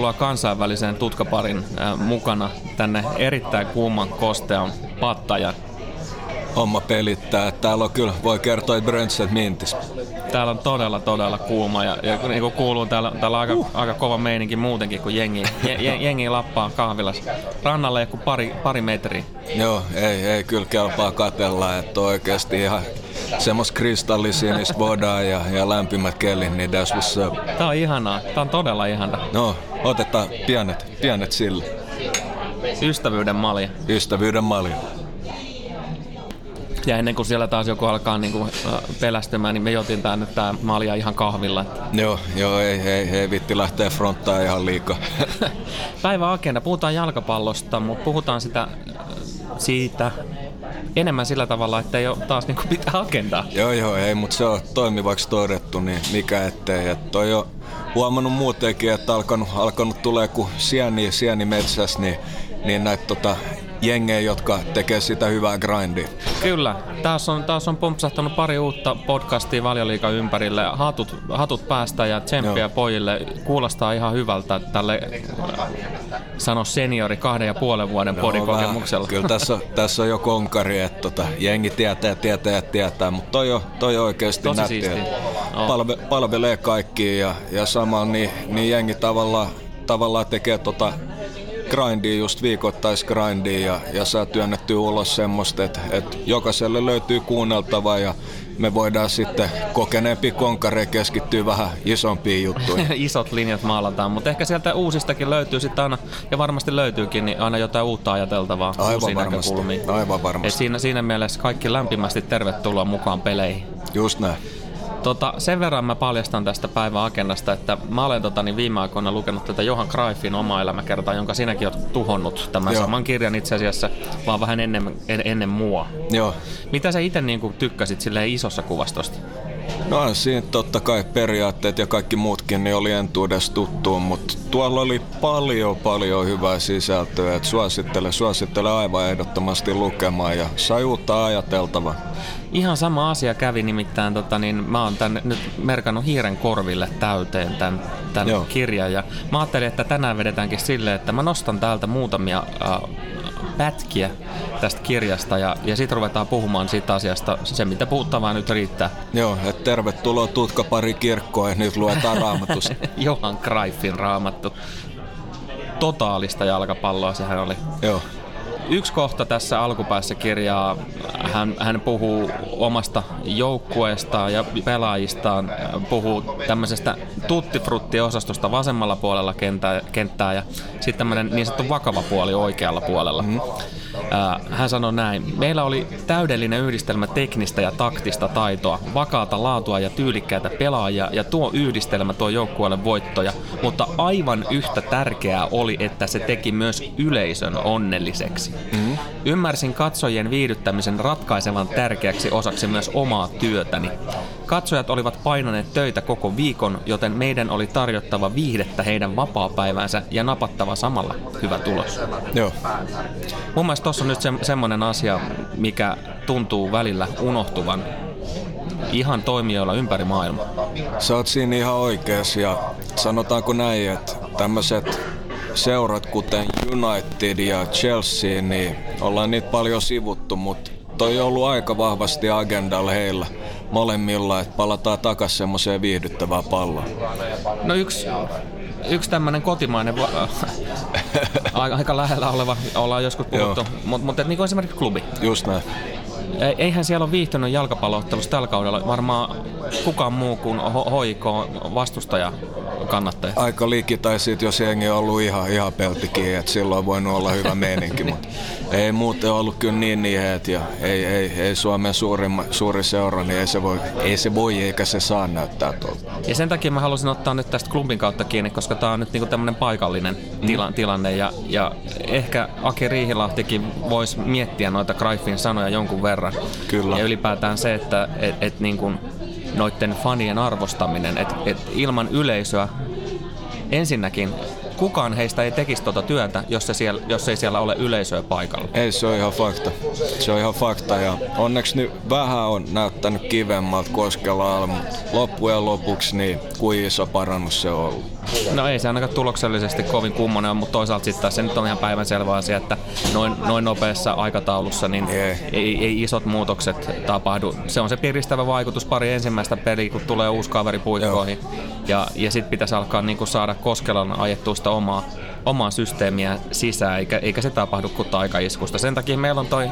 Tervetuloa kansainväliseen tutkaparin mukana tänne erittäin kuuman kostean Pattajan. Homma pelittää. Täällä on kyllä, voi kertoa, että Bröntset mintis. Täällä on todella, todella kuuma ja, ja niin kuin kuuluu, täällä, täällä on aika, uh. aika kova meininki muutenkin, kun jengi, jengi lappaa kahvilas. Rannalle joku pari, pari metriä. Joo, ei, ei kyllä kelpaa katella, että oikeasti ihan semmos kristallisinistä vodaa ja, ja lämpimät kelit, niin that's what's up. Tää on ihanaa, tää on todella ihanaa. No, otetaan pienet, pienet sille. Ystävyyden malja. Ystävyyden malja. Ja ennen kuin siellä taas joku alkaa niin kuin, äh, pelästymään, niin me jotin tää nyt tää malja ihan kahvilla. Joo, joo ei, ei, ei vitti lähteä fronttaan ihan liikaa. Päivä agenda. Puhutaan jalkapallosta, mutta puhutaan sitä, siitä enemmän sillä tavalla, että ei ole taas niin pitää agendaa. Joo, joo, ei, mutta se on toimivaksi todettu, niin mikä ettei. Että toi on huomannut muutenkin, että alkanut, alkanut tulee kun sieni, sieni metsässä, niin, niin näitä tota, jengejä, jotka tekee sitä hyvää grindia. Kyllä. Taas on, taas on pompsahtanut pari uutta podcastia valioliiga ympärille. Hatut, hatut päästä ja tsemppiä Joo. pojille. Kuulostaa ihan hyvältä tälle, sano seniori kahden ja puolen vuoden no, podikokemuksella. Kyllä tässä on, tässä on jo konkari, että tota, jengi tietää, tietää ja tietää, mutta toi on, toi on oikeasti Tosi nätti. Palve, palvelee kaikkia ja, ja samalla niin, niin jengi tavallaan, tavallaan tekee tota grindia, just viikoittais grindia ja, ja saa työnnetty ulos semmoista, että, että jokaiselle löytyy kuunneltava ja me voidaan sitten kokeneempi konkare keskittyä vähän isompiin juttuihin. Isot linjat maalataan, mutta ehkä sieltä uusistakin löytyy sitten aina, ja varmasti löytyykin, niin aina jotain uutta ajateltavaa. Aivan varmasti. Aivan varmasti. Et siinä, siinä mielessä kaikki lämpimästi tervetuloa mukaan peleihin. Just näin. Tota, sen verran mä paljastan tästä päivän agendasta, että mä olen tota, niin viime aikoina lukenut tätä Johan Greifin oma elämäkertaa, jonka sinäkin oot tuhonnut tämän Joo. saman kirjan itse asiassa, vaan vähän ennen, en, ennen mua. Joo. Mitä sä itse niin tykkäsit silleen isossa kuvastosta? No siinä totta kai periaatteet ja kaikki muutkin niin oli entuudessa tuttu, mutta tuolla oli paljon paljon hyvää sisältöä, että suosittele, suosittele aivan ehdottomasti lukemaan ja sai uutta ajateltavaa. Ihan sama asia kävi nimittäin, tota, niin mä oon tän nyt merkannut hiiren korville täyteen tämän, tämän kirjan ja mä ajattelin, että tänään vedetäänkin silleen, että mä nostan täältä muutamia äh, pätkiä tästä kirjasta ja, ja sitten ruvetaan puhumaan siitä asiasta, se mitä puhuttavaa nyt riittää. Joo, että tervetuloa tutka pari kirkkoa ja nyt luetaan raamatusta. Johan Greifin raamattu. Totaalista jalkapalloa sehän oli. Joo. Yksi kohta tässä alkupäässä kirjaa, hän, hän puhuu omasta joukkueestaan ja pelaajistaan, puhuu tämmöisestä tuttifrutti-osastosta vasemmalla puolella kenttää, kenttää ja sitten tämmöinen niin sanottu vakava puoli oikealla puolella. Mm-hmm. Hän sanoi näin, meillä oli täydellinen yhdistelmä teknistä ja taktista taitoa, vakaata laatua ja tyylikkäitä pelaajia ja tuo yhdistelmä tuo joukkueelle voittoja, mutta aivan yhtä tärkeää oli, että se teki myös yleisön onnelliseksi. Mm-hmm. Ymmärsin katsojien viihdyttämisen ratkaisevan tärkeäksi osaksi myös omaa työtäni. Katsojat olivat painaneet töitä koko viikon, joten meidän oli tarjottava viihdettä heidän vapaa-päivänsä ja napattava samalla hyvä tulos. Joo. Mun mielestä tuossa on nyt se, semmoinen asia, mikä tuntuu välillä unohtuvan ihan toimijoilla ympäri maailmaa. Sä oot siinä ihan oikeas ja sanotaanko näin, että tämmöiset seurat kuten United ja Chelsea, niin ollaan niitä paljon sivuttu, mutta toi on ollut aika vahvasti agendalla heillä molemmilla, että palataan takaisin semmoiseen viihdyttävään palloon. No yksi, yksi tämmöinen kotimainen, aika lähellä oleva, ollaan joskus puhuttu, mutta mut, niin kuin esimerkiksi klubi. Just näin. Eihän siellä ole viihtynyt jalkapalloottelussa tällä kaudella varmaan kukaan muu kuin HIK vastustaja kannattaja. Aika liki, tai sitten jos jengi on ollut ihan, ihan peltikin, että silloin voinut olla hyvä meininki, mutta ei muuten ollut kyllä niin niiheet ja ei, ei, ei Suomen suurin, suuri seura, niin ei se, voi, ei se voi eikä se saa näyttää tuolta. Ja sen takia mä halusin ottaa nyt tästä klubin kautta kiinni, koska tämä on nyt niinku tämmöinen paikallinen mm. tila, tilanne ja, ja ehkä Aki Riihilahtikin voisi miettiä noita Greifin sanoja jonkun verran. Kyllä. Ja ylipäätään se, että et, et niin kuin noiden fanien arvostaminen, että et ilman yleisöä ensinnäkin kukaan heistä ei tekisi tuota työtä, jos, se siellä, jos ei siellä ole yleisöä paikalla. Ei, se on ihan fakta. Se on ihan fakta ja onneksi nyt vähän on näyttänyt kivemmalta Koskelaan, mutta loppujen lopuksi niin kuin iso parannus se on ollut. No ei se ainakaan tuloksellisesti kovin kummonen mutta toisaalta sitten taas se nyt on ihan päivänselvä asia, että noin, noin nopeassa aikataulussa niin ei. Ei, ei isot muutokset tapahdu. Se on se piristävä vaikutus pari ensimmäistä peliä, kun tulee uusi kaveri puikkoihin. Ja, ja sitten pitäisi alkaa niin saada Koskelan ajettua sitä omaa, omaa systeemiä sisään, eikä, eikä se tapahdu kuin taikaiskusta. Sen takia meillä on toi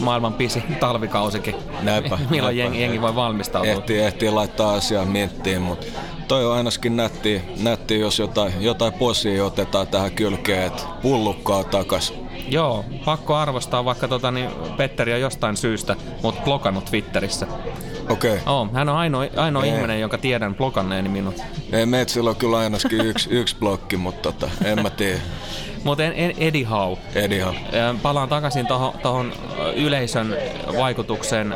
maailman pisin talvikausikin. Näinpä. Milloin näinpä. Jengi, jengi voi valmistautua. Ehtii, ehtii laittaa asiaa miettiin, mutta toi on ainakin nätti, nätti jos jotain, jotain posia otetaan tähän kylkeen, että pullukkaa takas. Joo, pakko arvostaa, vaikka tota, niin Petteri on jostain syystä mut blokannut Twitterissä. Okei. Okay. Oh, hän on ainoa, ainoa ihminen, jonka tiedän blokanneeni minut. Ei, meitsillä on kyllä ainakin yksi, yksi blokki, mutta tota, en mä tiedä. Mutta anyhow. anyhow. Palaan takaisin tuohon yleisön vaikutukseen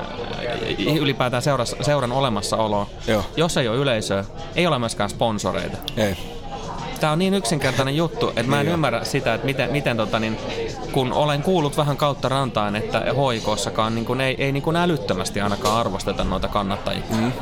ylipäätään seuras, seuran olemassaoloon. Joo. Jos ei ole yleisöä, ei ole myöskään sponsoreita. Ei. Tämä on niin yksinkertainen juttu, että mä en niin ymmärrä sitä, että miten, miten tota, niin, kun olen kuullut vähän kautta rantaan, että hoikossakaan niin ei, ei niin älyttömästi ainakaan arvosteta noita kannattajia. Mm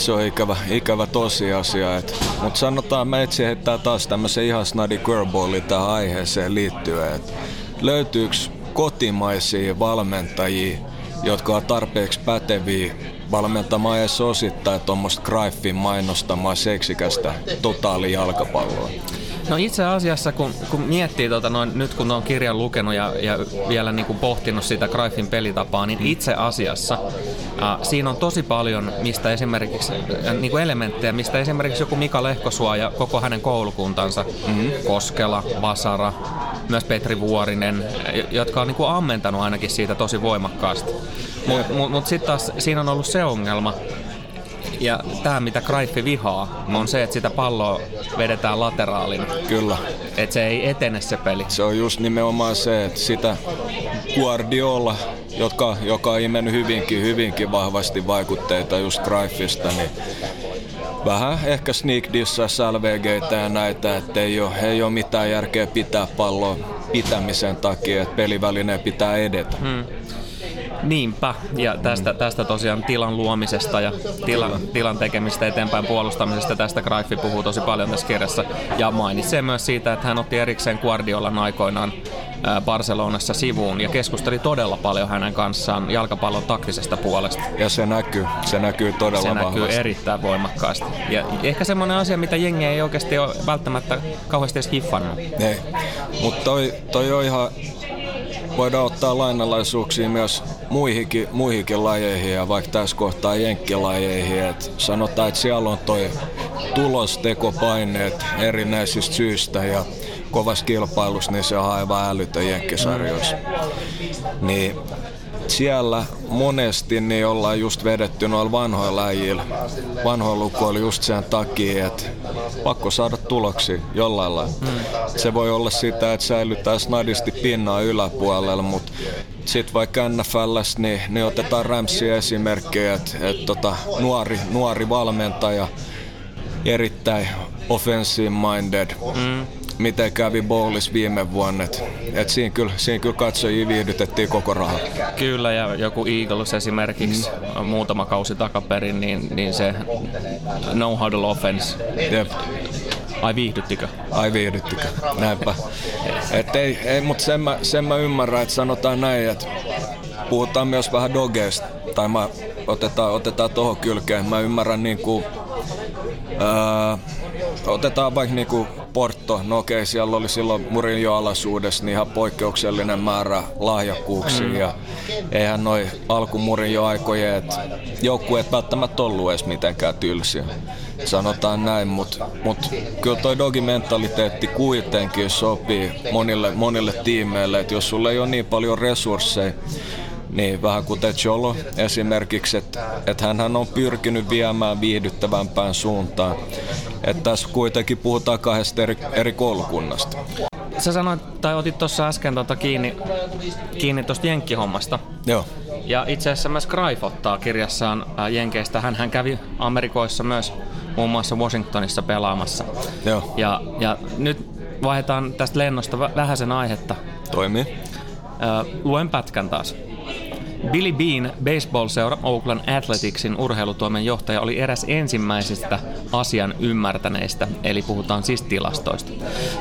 se on ikävä, ikävä tosiasia. Et, mutta sanotaan, me etsi heittää taas tämmöisen ihan snadi curveballin tähän aiheeseen liittyen. Et löytyykö kotimaisia valmentajia, jotka on tarpeeksi päteviä valmentamaan edes osittain tuommoista Greifin mainostamaa seksikästä totaalijalkapalloa? No itse asiassa, kun, kun miettii tota noin, nyt kun on kirjan lukenut ja, ja vielä niin kuin pohtinut sitä Greifin pelitapaa, niin itse asiassa äh, siinä on tosi paljon mistä esimerkiksi äh, niin kuin elementtejä, mistä esimerkiksi joku Mika Lehkosua ja koko hänen koulukuntansa, mm-hmm. Koskela, Vasara, myös Petri Vuorinen, jotka on niin kuin ammentanut ainakin siitä tosi voimakkaasti. Mutta mut, mut sitten taas siinä on ollut se ongelma, ja tämä, mitä Kraifi vihaa, on se, että sitä palloa vedetään lateraalin. Kyllä. Että se ei etene se peli. Se on just nimenomaan se, että sitä Guardiola, jotka, joka on imennyt hyvinkin, hyvinkin vahvasti vaikutteita just Greifista, niin vähän ehkä sneak dissas LVGtä ja näitä, että ei ole, ei ole mitään järkeä pitää palloa pitämisen takia, että pelivälineen pitää edetä. Hmm. Niinpä, ja tästä, tästä tosiaan tilan luomisesta ja tila, tilan tekemistä eteenpäin puolustamisesta, tästä Graifi puhuu tosi paljon tässä kirjassa. Ja mainitsee myös siitä, että hän otti erikseen Guardiolan aikoinaan Barcelonassa sivuun ja keskusteli todella paljon hänen kanssaan jalkapallon taktisesta puolesta. Ja se näkyy, se näkyy todella Se vahvasti. näkyy erittäin voimakkaasti. Ja ehkä semmoinen asia, mitä jengi ei oikeasti ole välttämättä kauheasti edes hiffannut. Ei, mutta toi, toi on ihan voidaan ottaa lainalaisuuksia myös muihinkin, muihinkin lajeihin ja vaikka tässä kohtaa jenkkilajeihin. Et sanotaan, että siellä on toi tulostekopaineet erinäisistä syistä ja kovassa kilpailussa, niin se on aivan älytön jenkkisarjoissa. Niin siellä monesti niin ollaan just vedetty noilla vanhoilla läjillä. Vanhoilla lukoilla just sen takia, että pakko saada tuloksi jollain lailla. Hmm. Se voi olla sitä, että säilytään snadisti pinnaa yläpuolella, mutta sitten vaikka NFLs, niin, niin otetaan Ramsia esimerkkejä, että et tota, nuori, nuori valmentaja, erittäin offensive minded, mm miten kävi Bowlis viime vuonna. Et, et siinä, kyllä, siinä kyllä katsojia viihdytettiin koko raha. Kyllä, ja joku Eagles esimerkiksi mm. muutama kausi takaperin, niin, niin se no huddle offense. Jep. Ai viihdyttikö? Ai viihdyttikö, näinpä. Et ei, ei, mutta sen mä, sen mä ymmärrän, että sanotaan näin, että puhutaan myös vähän dogeista, tai mä otetaan, otetaan tuohon kylkeen. Mä ymmärrän niin kuin, ää, otetaan vaikka niin kuin Porto, no okei, siellä oli silloin jo alaisuudessa niin ihan poikkeuksellinen määrä lahjakkuuksia mm. ja eihän noi alku jo aikojen, että joukkueet välttämättä ollut edes mitenkään tylsiä. Sanotaan näin, mutta mut, kyllä toi dogimentaliteetti kuitenkin sopii monille, monille tiimeille, että jos sulla ei ole niin paljon resursseja, niin, vähän kuten Cholo esimerkiksi, että et hän on pyrkinyt viemään viihdyttävämpään suuntaan. Että tässä kuitenkin puhutaan kahdesta eri, eri koulukunnasta. Sä sanoit, tai otit tuossa äsken tota kiinni, kiinni tuosta Jenkkihommasta. Joo. Ja itse asiassa myös Greif ottaa kirjassaan Jenkeistä. Hän, hän kävi Amerikoissa myös muun muassa Washingtonissa pelaamassa. Joo. Ja, ja nyt vaihdetaan tästä lennosta vähäisen aihetta. Toimii. Luen pätkän taas. Billy Bean, baseball-seura Oakland Athleticsin urheilutoimen johtaja, oli eräs ensimmäisistä asian ymmärtäneistä, eli puhutaan siis tilastoista.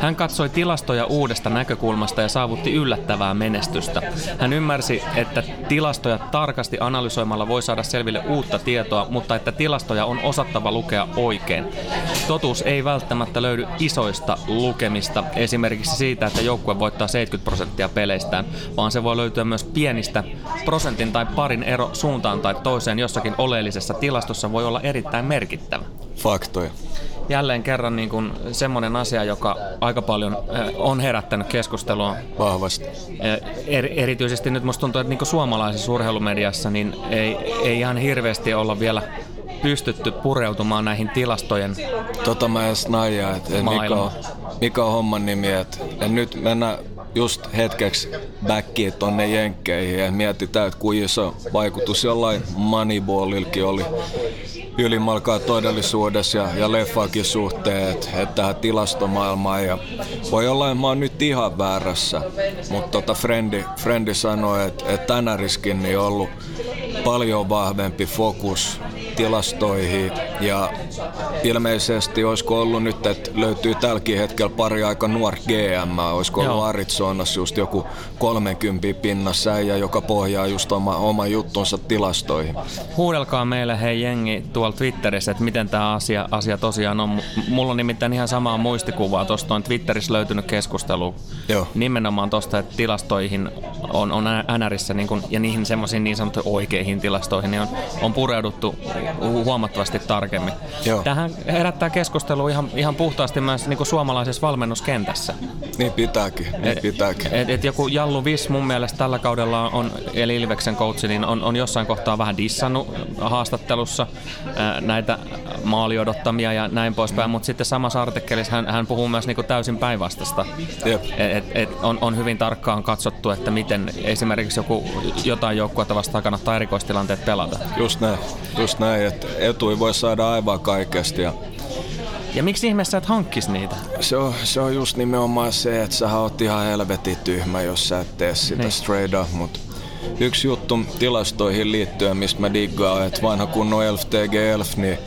Hän katsoi tilastoja uudesta näkökulmasta ja saavutti yllättävää menestystä. Hän ymmärsi, että tilastoja tarkasti analysoimalla voi saada selville uutta tietoa, mutta että tilastoja on osattava lukea oikein. Totuus ei välttämättä löydy isoista lukemista, esimerkiksi siitä, että joukkue voittaa 70 prosenttia peleistään, vaan se voi löytyä myös pienistä prosentin tai parin ero suuntaan tai toiseen jossakin oleellisessa tilastossa voi olla erittäin merkittävä. Faktoja jälleen kerran niin kuin semmoinen asia, joka aika paljon eh, on herättänyt keskustelua. Vahvasti. Er, erityisesti nyt musta tuntuu, että niin suomalaisessa urheilumediassa niin ei, ei ihan hirveästi olla vielä pystytty pureutumaan näihin tilastojen Tota mä edes naijaa, että mikä on, mikä on homman nimi, että nyt mennään just hetkeksi backiin tonne Jenkkeihin ja mietitään, että kuinka iso vaikutus jollain Moneyballilkin oli ylimalkaa todellisuudessa ja, ja leffaakin suhteen, että et tähän tilastomaailmaan. Ja voi olla, että mä oon nyt ihan väärässä, mutta tota Frendi, Frendi sanoi, että et tänäriskin niin on ollut paljon vahvempi fokus tilastoihin ja ilmeisesti olisiko ollut nyt, että löytyy tälläkin hetkellä pari aika nuori GM, olisiko ollut Arizonassa just joku 30 pinnassa äijä, joka pohjaa just oma, oma juttunsa tilastoihin. Huudelkaa meille hei jengi tuolla Twitterissä, että miten tämä asia, asia tosiaan on. Mulla on nimittäin ihan samaa muistikuvaa, tuosta on Twitterissä löytynyt keskustelu Joo. nimenomaan tuosta, että tilastoihin on, on NRissä niin kun, ja niihin semmoisiin niin sanottuihin oikeihin tilastoihin niin on, on pureuduttu huomattavasti tarkemmin. Joo. Tähän herättää keskustelua ihan, ihan puhtaasti myös niin kuin suomalaisessa valmennuskentässä. Niin pitääkin, niin pitääkin. Et, et joku Jallu Viss mun mielestä tällä kaudella on, eli Ilveksen coachi, niin on, on jossain kohtaa vähän dissannut haastattelussa ää, näitä maaliodottamia ja näin poispäin, mm. mutta sitten samassa artikkelissa hän, hän puhuu myös niin kuin täysin päinvastasta. Et, et on, on hyvin tarkkaan katsottu, että miten esimerkiksi joku, jotain joukkuetta vastaan kannattaa erikoistilanteet pelata. Just näin, just näin että etui voi saada aivan kaikesta. Ja ja miksi ihmeessä et hankkis niitä? Se on, se on just nimenomaan se, että sä oot ihan helvetin tyhmä, jos sä et tee sitä niin. straight up, mutta yksi juttu tilastoihin liittyen, mistä mä diggaan, että vanha kunnon Elf TG Elf, niin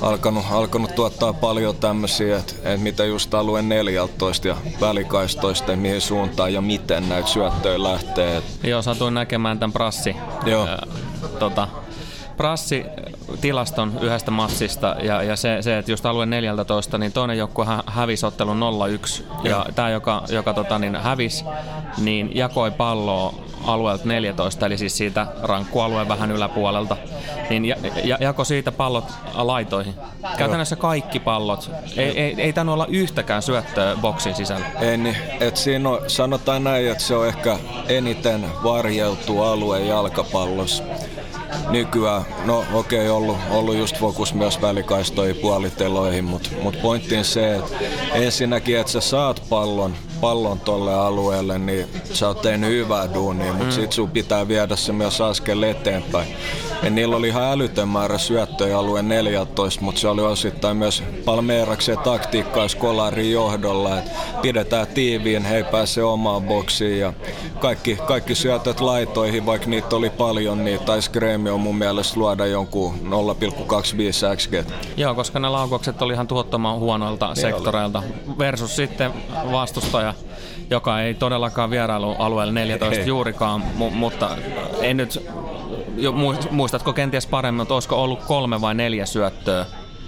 alkanut, alkanut tuottaa paljon tämmöisiä, että, että mitä just alueen 14 ja välikaistoista, mihin suuntaan ja miten näitä syöttöjä lähtee. Joo, satuin näkemään tämän prassi. Joo. Tota, prassi tilaston yhdestä matsista ja, ja se, se, että just alueen 14, niin toinen joukkue hä, hävisi ottelun 0-1 ja, ja tämä, joka, joka tota, niin hävisi, niin jakoi palloa alueelta 14, eli siis siitä rankkualueen vähän yläpuolelta, niin ja, ja, jako siitä pallot laitoihin. Käytännössä kaikki pallot. Ei, ei, ei tainnut olla yhtäkään syöttöä boksin sisällä. Ei niin, et siinä on, sanotaan näin, että se on ehkä eniten varjeltu alue jalkapallossa nykyään, no okei, okay, ollut, ollut just fokus myös välikaistoihin puoliteloihin, mutta mut pointti on se, että ensinnäkin, että sä saat pallon, pallon tolle alueelle, niin sä oot tehnyt hyvää duunia, mutta mm. sit sun pitää viedä se myös askel eteenpäin. Ja niillä oli ihan älytön määrä syöttöjä alueen 14, mutta se oli osittain myös Palmeeraksen taktiikkaa Skolarin johdolla, että pidetään tiiviin, he ei pääse omaan boksiin ja kaikki, kaikki syötöt laitoihin, vaikka niitä oli paljon, niin taisi Gremio mun mielestä luoda jonkun 0,25 XG. Joo, koska ne laukaukset oli ihan tuhottoman huonoilta ne sektoreilta oli. versus sitten vastustaja joka ei todellakaan vierailu alueelle 14 juurikaan, mu- mutta en nyt jo, muistatko kenties paremmin, mutta olisiko ollut kolme vai neljä syöttöä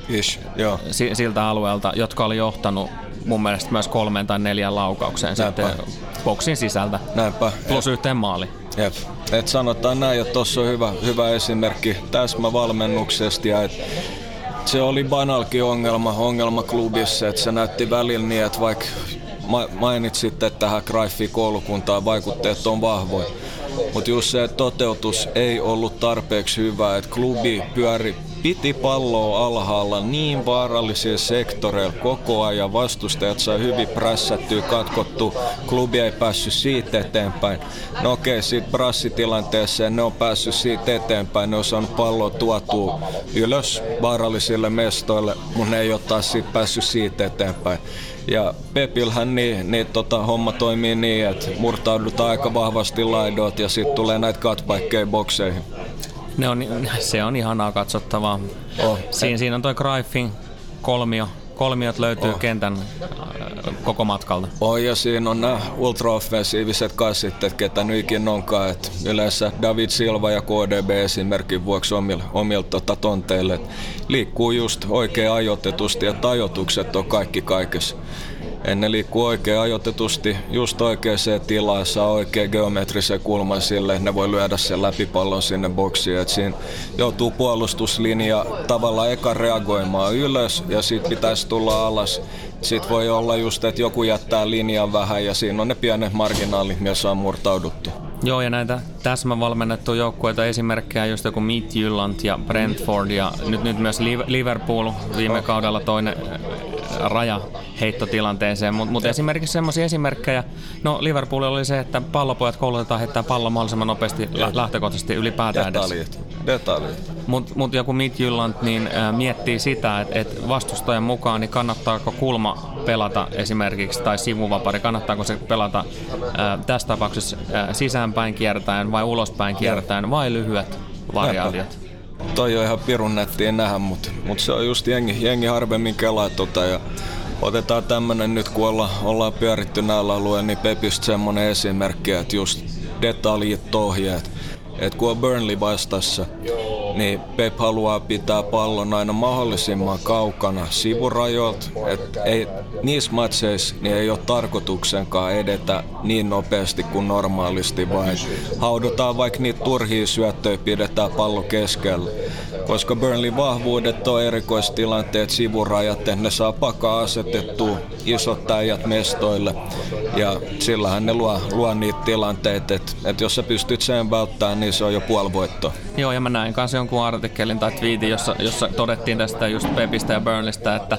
Ish, joo. siltä alueelta, jotka oli johtanut mun mielestä myös kolmeen tai neljän laukaukseen Näinpä. sitten boksin sisältä. Näinpä. Plus Et. yhteen maali. Jep. Et sanotaan näin, että tuossa on hyvä, hyvä esimerkki täsmävalmennuksesta ja et se oli banalki ongelma, ongelma klubissa, että se näytti välillä niin, että vaikka mainitsit, että tähän Greiffiin koulukuntaan vaikutteet on vahvoja, mutta just se, että toteutus ei ollut tarpeeksi hyvä, että klubi pyöri piti palloa alhaalla niin vaarallisilla sektoreilla koko ajan. Vastustajat sai hyvin prässättyä, katkottu, klubi ei päässyt siitä eteenpäin. No okei, siitä brassitilanteessa ne on päässyt siitä eteenpäin, ne on saanut palloa tuotua ylös vaarallisille mestoille, mutta ne ei ole taas siitä päässyt siitä eteenpäin. Ja Pepilhän niin, niin tota, homma toimii niin, että murtaudutaan aika vahvasti laidot ja sitten tulee näitä cutbackkeja bokseihin. Ne on, se on ihanaa katsottavaa. Oh. Siin, siinä on toi Greifin kolmio. Kolmiot löytyy oh. kentän äh, koko matkalta. Oh, ja siinä on nämä ultraoffensiiviset kassitteet, ketä nyt ikinä onkaan. Et yleensä David Silva ja KDB esimerkin vuoksi omilta tota, tonteille. liikkuu just oikein ajoitetusti ja tajotukset on kaikki kaikessa. Ennen liikkuu oikein ajoitetusti, just oikeaan tilaan, saa oikein geometrisen kulman sille, ne voi lyödä sen läpipallon sinne boksiin. Et siinä joutuu puolustuslinja tavallaan eka reagoimaan ylös ja sitten pitäisi tulla alas. Sitten voi olla just, että joku jättää linjan vähän ja siinä on ne pienet marginaalit, missä on murtauduttu. Joo, ja näitä täsmävalmennettuja joukkueita esimerkkejä, just joku Meet Jylland ja Brentford ja nyt, nyt myös Liverpool viime kaudella toinen raja heittotilanteeseen, mutta mut esimerkiksi sellaisia esimerkkejä, no Liverpool oli se, että pallopojat koulutetaan heittää pallon mahdollisimman nopeasti ja. lähtökohtaisesti ylipäätään Detaljit. Detaljit. Mutta mut joku Midtjylland niin äh, miettii sitä, että et vastustajan mukaan niin kannattaako kulma pelata esimerkiksi tai sivuvapari, kannattaako se pelata äh, tässä tapauksessa äh, sisäänpäin kiertäen vai ulospäin kiertäen vai lyhyet variaatiot toi on ihan pirun nättiä nähdä, mutta mut se on just jengi, jengi harvemmin kelaa tota ja otetaan tämmönen nyt kun olla, ollaan pyöritty näillä alueilla, niin Pepistä semmonen esimerkki, että just detaljit ohjeet. Että kun on Burnley vastassa, niin Pep haluaa pitää pallon aina mahdollisimman kaukana sivurajoilta. että ei, niissä matseissa niin ei ole tarkoituksenkaan edetä niin nopeasti kuin normaalisti, vaan haudutaan vaikka niitä turhia syöttöjä, pidetään pallo keskellä. Koska Burnley vahvuudet on erikoistilanteet, sivurajat, ne saa pakaa asetettua isot äijät mestoille. Ja sillähän ne luo, luo niitä tilanteita, että, että jos sä pystyt sen välttämään, niin se on jo puolivoitto. Joo, ja mä näin kanssa jonkun artikkelin tai twiitin, jossa, jossa todettiin tästä just Pepistä ja Burnleystä, että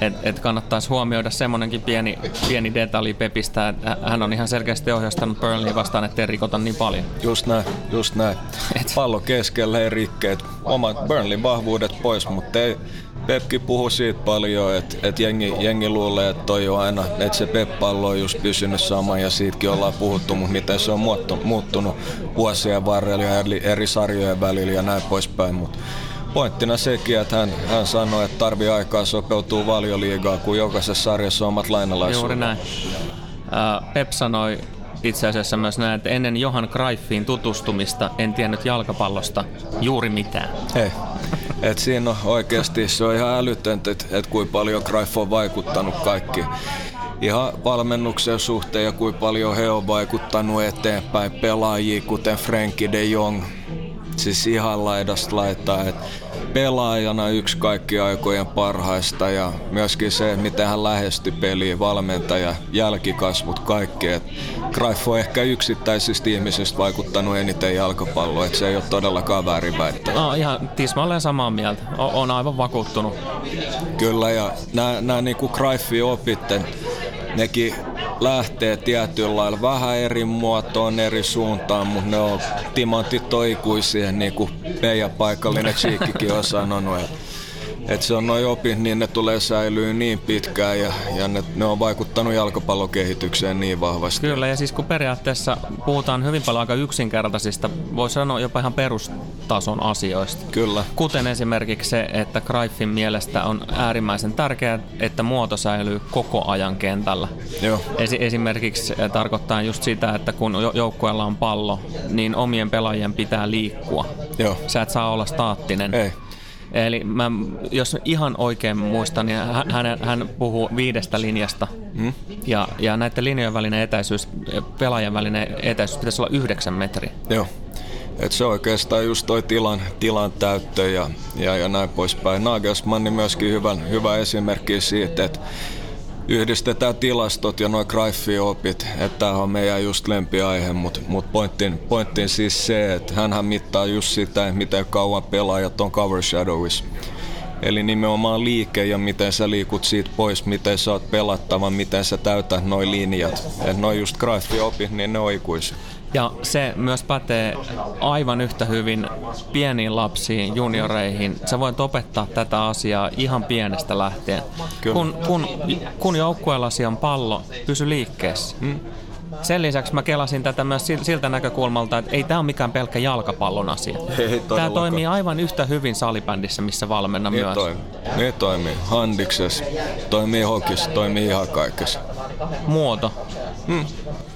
et, et kannattaisi huomioida semmoinenkin pieni, pieni detalji Pepistä, että hän on ihan selkeästi ohjastanut Burnley vastaan, ettei rikota niin paljon. Just näin, just näin. Pallo keskellä ei rikkeet. Omat Burnley vahvuudet pois, mutta ei, Pepki puhuu siitä paljon, että, että jengi, jengi luulee, että toi on aina, että se Pep-pallo on just pysynyt sama ja siitäkin ollaan puhuttu, mutta miten se on muuttunut vuosien varrella ja eri, eri sarjojen välillä ja näin poispäin. Mutta pointtina sekin, että hän, hän sanoi, että tarvii aikaa sopeutuu valioliigaa, kun jokaisessa sarjassa on omat lainalaisuudet. Juuri näin. Pep sanoi itse asiassa myös näin, että ennen Johan Cruyffiin tutustumista en tiennyt jalkapallosta juuri mitään. Hei. Et siinä on oikeasti, se on ihan älytöntä, että et kuinka paljon Cruyff on vaikuttanut kaikki ihan valmennuksen suhteen ja kuinka paljon he on vaikuttanut eteenpäin pelaajia, kuten Frenkie de Jong. Siis ihan laidasta laittaa, että pelaajana yksi kaikki aikojen parhaista ja myöskin se, miten hän lähestyi peliä, valmentaja, jälkikasvut, kaikki. Et Greif on ehkä yksittäisistä ihmisistä vaikuttanut eniten jalkapalloa, että se ei ole todellakaan väärin väittää. No, ihan tismalleen samaa mieltä. O- on aivan vakuuttunut. Kyllä, ja nämä niinku Greifin opitten, nekin lähtee tietyllä lailla vähän eri muotoon, eri suuntaan, mutta ne on timanttitoikuisia, niin kuin meidän paikallinen Cheekkikin on sanonut. Että se on noin opit, niin ne tulee säilyä niin pitkään ja, ja ne, ne on vaikuttanut jalkapallokehitykseen niin vahvasti. Kyllä, ja siis kun periaatteessa puhutaan hyvin paljon aika yksinkertaisista, voi sanoa jopa ihan perustason asioista. Kyllä. Kuten esimerkiksi se, että Greifin mielestä on äärimmäisen tärkeää, että muoto säilyy koko ajan kentällä. Joo. Esi- esimerkiksi eh, tarkoittaa just sitä, että kun joukkueella on pallo, niin omien pelaajien pitää liikkua. Joo. Sä et saa olla staattinen. Ei. Eli mä, jos ihan oikein muistan, niin hän, hän puhuu viidestä linjasta. Hmm? Ja, ja näiden linjojen välinen etäisyys, pelaajien välinen etäisyys pitäisi olla yhdeksän metriä. Joo. Et se oikeastaan just toi tilan, tilan täyttö ja, ja, ja näin poispäin. Nagelsmann myöskin hyvän, hyvä esimerkki siitä, että yhdistetään tilastot ja noin Greiffi-opit, että tämä on meidän just lempiaihe, mutta mut pointtiin, pointtiin siis se, että hän mittaa just sitä, miten kauan pelaajat on cover shadowissa. Eli nimenomaan liike ja miten sä liikut siitä pois, miten sä oot pelattava, miten sä täytät noin linjat. Et noin just Greiffi-opit, niin ne on ikuisia. Ja se myös pätee aivan yhtä hyvin pieniin lapsiin, junioreihin. Sä voit opettaa tätä asiaa ihan pienestä lähtien. Kyllä. Kun, kun, kun joukkueellasi on pallo, pysy liikkeessä. Hmm. Sen lisäksi mä kelasin tätä myös siltä näkökulmalta, että ei tämä ole mikään pelkkä jalkapallon asia. tämä toimii aivan yhtä hyvin salibändissä, missä valmenna niin myös. Toimii. Niin toimii. Handiksessa, toimii hokissa, toimii ihan kaikessa. Muoto. Hmm.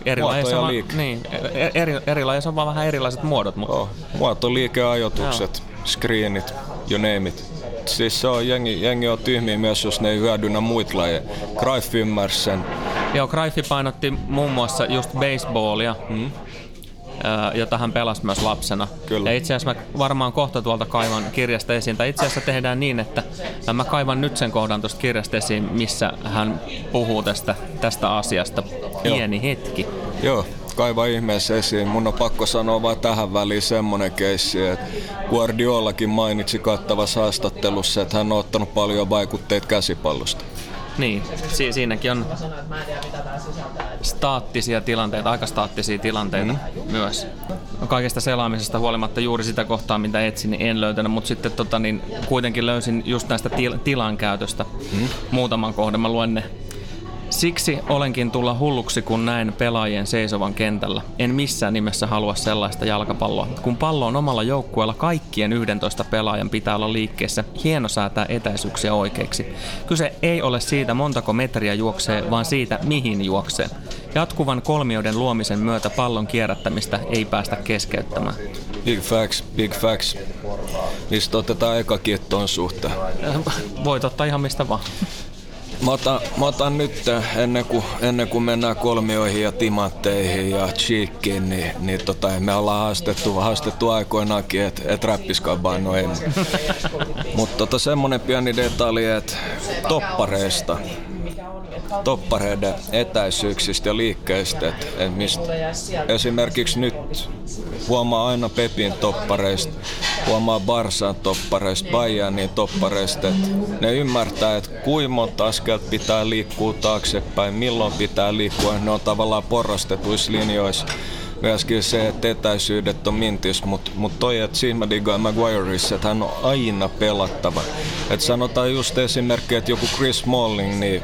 Eri lajeissa, on, niin, eri, eri lajeissa on vaan vähän erilaiset muodot. Mutta... Oh. Muoto, liikeajoitukset, screenit, you name it. Siis se on, jengi, jengi on tyhmiä myös, jos ne ei hyödynnä muita lajeja. Greif ymmärsi sen. Joo, Greifi painotti muun muassa just baseballia. Hmm jota hän pelasi myös lapsena. Kyllä. Ja itse asiassa mä varmaan kohta tuolta kaivan kirjasta esiin, tai itse asiassa tehdään niin, että mä kaivan nyt sen kohdan tuosta kirjasta esiin, missä hän puhuu tästä, tästä asiasta. Pieni Joo. hetki. Joo, kaiva ihmeessä esiin. Mun on pakko sanoa vaan tähän väliin semmonen keissi, että Guardiolakin mainitsi kattavassa haastattelussa, että hän on ottanut paljon vaikutteita käsipallosta. Niin, si- siinäkin on staattisia tilanteita, aika staattisia tilanteita mm. myös. Kaikesta selaamisesta huolimatta juuri sitä kohtaa, mitä etsin, niin en löytänyt, mutta sitten tota, niin, kuitenkin löysin just näistä til- tilan käytöstä mm. muutaman kohdan. Mä luen ne Siksi olenkin tulla hulluksi, kun näen pelaajien seisovan kentällä. En missään nimessä halua sellaista jalkapalloa. Kun pallo on omalla joukkueella, kaikkien 11 pelaajan pitää olla liikkeessä. Hieno säätää etäisyyksiä oikeiksi. Kyse ei ole siitä, montako metriä juoksee, vaan siitä, mihin juoksee. Jatkuvan kolmioiden luomisen myötä pallon kierrättämistä ei päästä keskeyttämään. Big facts, big facts. Mistä otetaan eka kiettoon suhteen? Voit ottaa ihan mistä vaan. Mä otan, mä otan nyt ennen kuin, ennen kuin mennään kolmioihin ja timantteihin ja cheekkiin, niin, niin tota, me ollaan haastettu, haastettu aikoinaankin, että et räppiskabaan, no ei. Mutta tota, semmonen pieni detalji, että toppareista toppareiden etäisyyksistä ja liikkeistä. Et, et mistä esimerkiksi nyt huomaa aina Pepin toppareista, huomaa Barsan toppareista, Bajanin toppareista, että ne ymmärtää, että kuinka monta askelta pitää liikkua taaksepäin, milloin pitää liikkua. Ne on tavallaan porrastetuissa linjoissa myöskin se, että etäisyydet on mintis, mutta mut toi, että siinä mä digaan Maguireissa, että hän on aina pelattava. Et sanotaan just esimerkki, että joku Chris Smalling, niin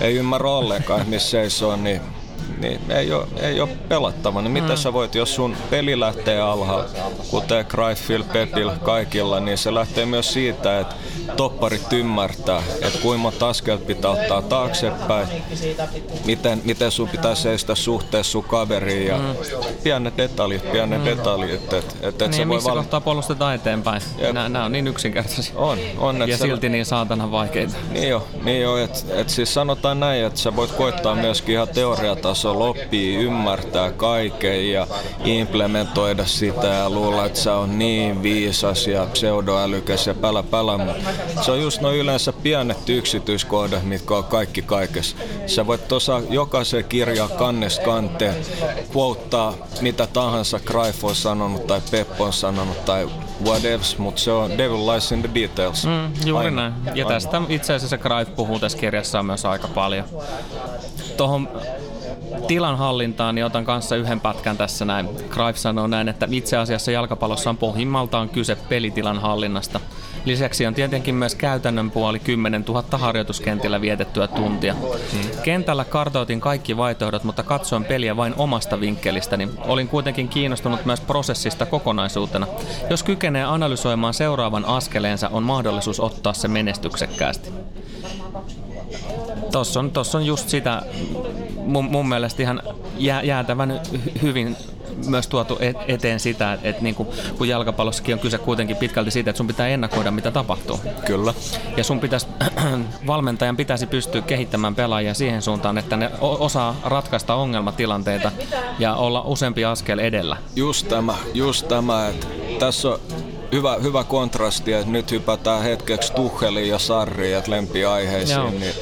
ei ymmärrä ollenkaan, missä seisoo, niin niin ei ole, ei ole pelattava. Niin mitä mm. sä voit, jos sun peli lähtee alhaalta, kuten Cryfield, Pepil, kaikilla, niin se lähtee myös siitä, että topparit ymmärtää, että kuinka monta askelta pitää ottaa taaksepäin, miten, miten sun pitää seistä suhteessa sun kaveriin ja mm. pienet detaljit, pienet mm. detaljit. Et, et, et niin, missä val... kohtaa puolustetaan eteenpäin? Nämä, nämä on niin yksinkertaisia. On, on. ja silti niin saatana vaikeita. Niin jo, niin jo että et siis sanotaan näin, että sä voit koittaa myöskin ihan teoriatasolla tasolla oppii, ymmärtää kaiken ja implementoida sitä ja luulla, että se on niin viisas ja pseudoälykäs ja pälä pälä, mutta se on just noin yleensä pienet yksityiskohdat, mitkä on kaikki kaikessa. Sä voit tuossa jokaisen kirjan kannesta kanteen quoteaa mitä tahansa Greif on sanonut tai Pep on sanonut tai whatever, mutta se on devil lies in the details. Mm, juuri Aina. näin. Ja Aina. tästä itse asiassa Greif puhuu tässä kirjassa myös aika paljon. Tuohon tilanhallintaan, niin otan kanssa yhden pätkän tässä näin. Greif sanoo näin, että itse asiassa jalkapallossa on pohjimmaltaan kyse pelitilan hallinnasta. Lisäksi on tietenkin myös käytännön puoli 10 000 harjoituskentillä vietettyä tuntia. Hmm. Kentällä kartoitin kaikki vaihtoehdot, mutta katsoin peliä vain omasta vinkkelistä, niin olin kuitenkin kiinnostunut myös prosessista kokonaisuutena. Jos kykenee analysoimaan seuraavan askeleensa, on mahdollisuus ottaa se menestyksekkäästi. Tuossa on, tossa on just sitä mun, mun mielestä ihan jää, jäätävän hyvin myös tuotu eteen sitä, että, että niin kuin, kun jalkapallossakin on kyse kuitenkin pitkälti siitä, että sun pitää ennakoida, mitä tapahtuu. Kyllä. Ja sun pitäisi, valmentajan pitäisi pystyä kehittämään pelaajia siihen suuntaan, että ne osaa ratkaista ongelmatilanteita ja olla useampi askel edellä. Just tämä, just tämä, että tässä on hyvä, hyvä kontrasti, että nyt hypätään hetkeksi Tuheliin ja Sarriin ja lempiaiheisiin, Joo. niin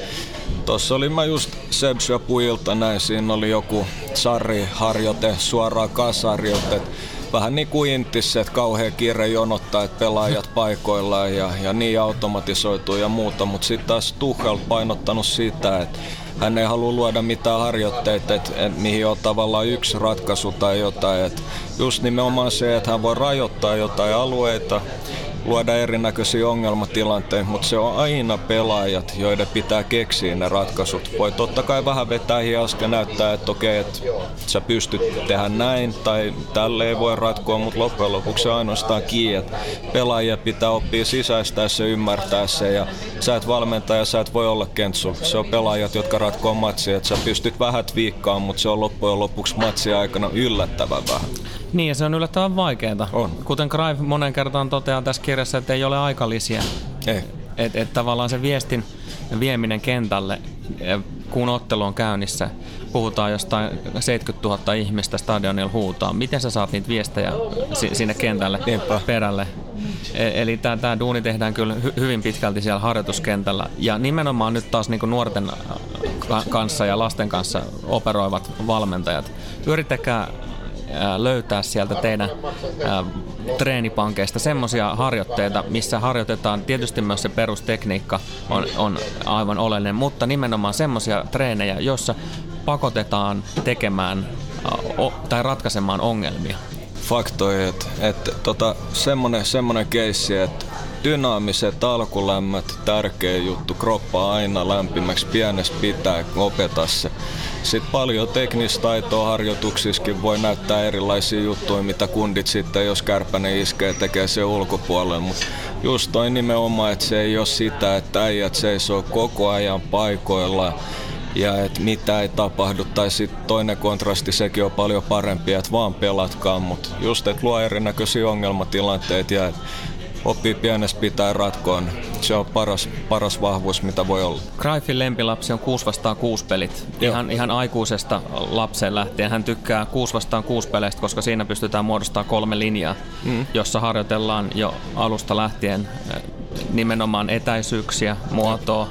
Tuossa oli mä just Sebshapuilta näin, siinä oli joku sarriharjoite, suoraan kasarjoite. Vähän niin kuin Intissä, että kauhean kiire jonottaa, että pelaajat paikoillaan ja, ja niin automatisoituu ja muuta, mutta sitten taas Tuchel painottanut sitä, että hän ei halua luoda mitään harjoitteita, että, että mihin on tavallaan yksi ratkaisu tai jotain. Että just nimenomaan se, että hän voi rajoittaa jotain alueita, luoda erinäköisiä ongelmatilanteita, mutta se on aina pelaajat, joiden pitää keksiä ne ratkaisut. Voi totta kai vähän vetää hiasta ja näyttää, että okei, että sä pystyt tehdä näin tai tälle ei voi ratkoa, mutta loppujen lopuksi se ainoastaan kiinni, että pelaajia pitää oppia sisäistää se, ymmärtää se ja sä et valmentaja, sä et voi olla kentsu. Se on pelaajat, jotka ratkoo matsia, että sä pystyt vähän viikkaan, mutta se on loppujen lopuksi matsia aikana yllättävän vähän. Niin, ja se on yllättävän vaikeaa. On. Kuten Crive monen kertaan toteaa tässä kirjassa, että ei ole aikalisia. Ei. Että et tavallaan se viestin vieminen kentälle, kun ottelu on käynnissä, puhutaan jostain 70 000 ihmistä stadionilla huutaa. Miten sä saat niitä viestejä sinne kentälle Niinpä. perälle? E- eli tämä duuni tehdään kyllä hy- hyvin pitkälti siellä harjoituskentällä. Ja nimenomaan nyt taas niin nuorten kanssa ja lasten kanssa operoivat valmentajat. Yrittäkää löytää sieltä teidän treenipankeista semmoisia harjoitteita, missä harjoitetaan tietysti myös se perustekniikka on, on aivan oleellinen, mutta nimenomaan semmoisia treenejä, joissa pakotetaan tekemään tai ratkaisemaan ongelmia. Faktoja, että, että tota, semmoinen, semmoinen keissi, että dynaamiset alkulämmöt, tärkeä juttu, kroppa aina lämpimäksi, pienessä pitää opeta se. Sitten paljon teknistä taitoa harjoituksissakin voi näyttää erilaisia juttuja, mitä kundit sitten, jos kärpäne iskee, tekee se ulkopuolelle. Mutta just toi nimenomaan, että se ei ole sitä, että äijät seisoo koko ajan paikoilla ja että mitä ei tapahdu. Tai sitten toinen kontrasti, sekin on paljon parempi, että vaan pelatkaan, mutta just, että luo erinäköisiä ongelmatilanteita ja oppii pienessä pitää ratkoon. Se on paras, paras vahvuus, mitä voi olla. Greifin lempilapsi on 6 vastaan 6 pelit. Ihan, ihan aikuisesta lapseen lähtien. Hän tykkää 6 vastaan 6 peleistä, koska siinä pystytään muodostamaan kolme linjaa, mm. jossa harjoitellaan jo alusta lähtien eh, nimenomaan etäisyyksiä, muotoa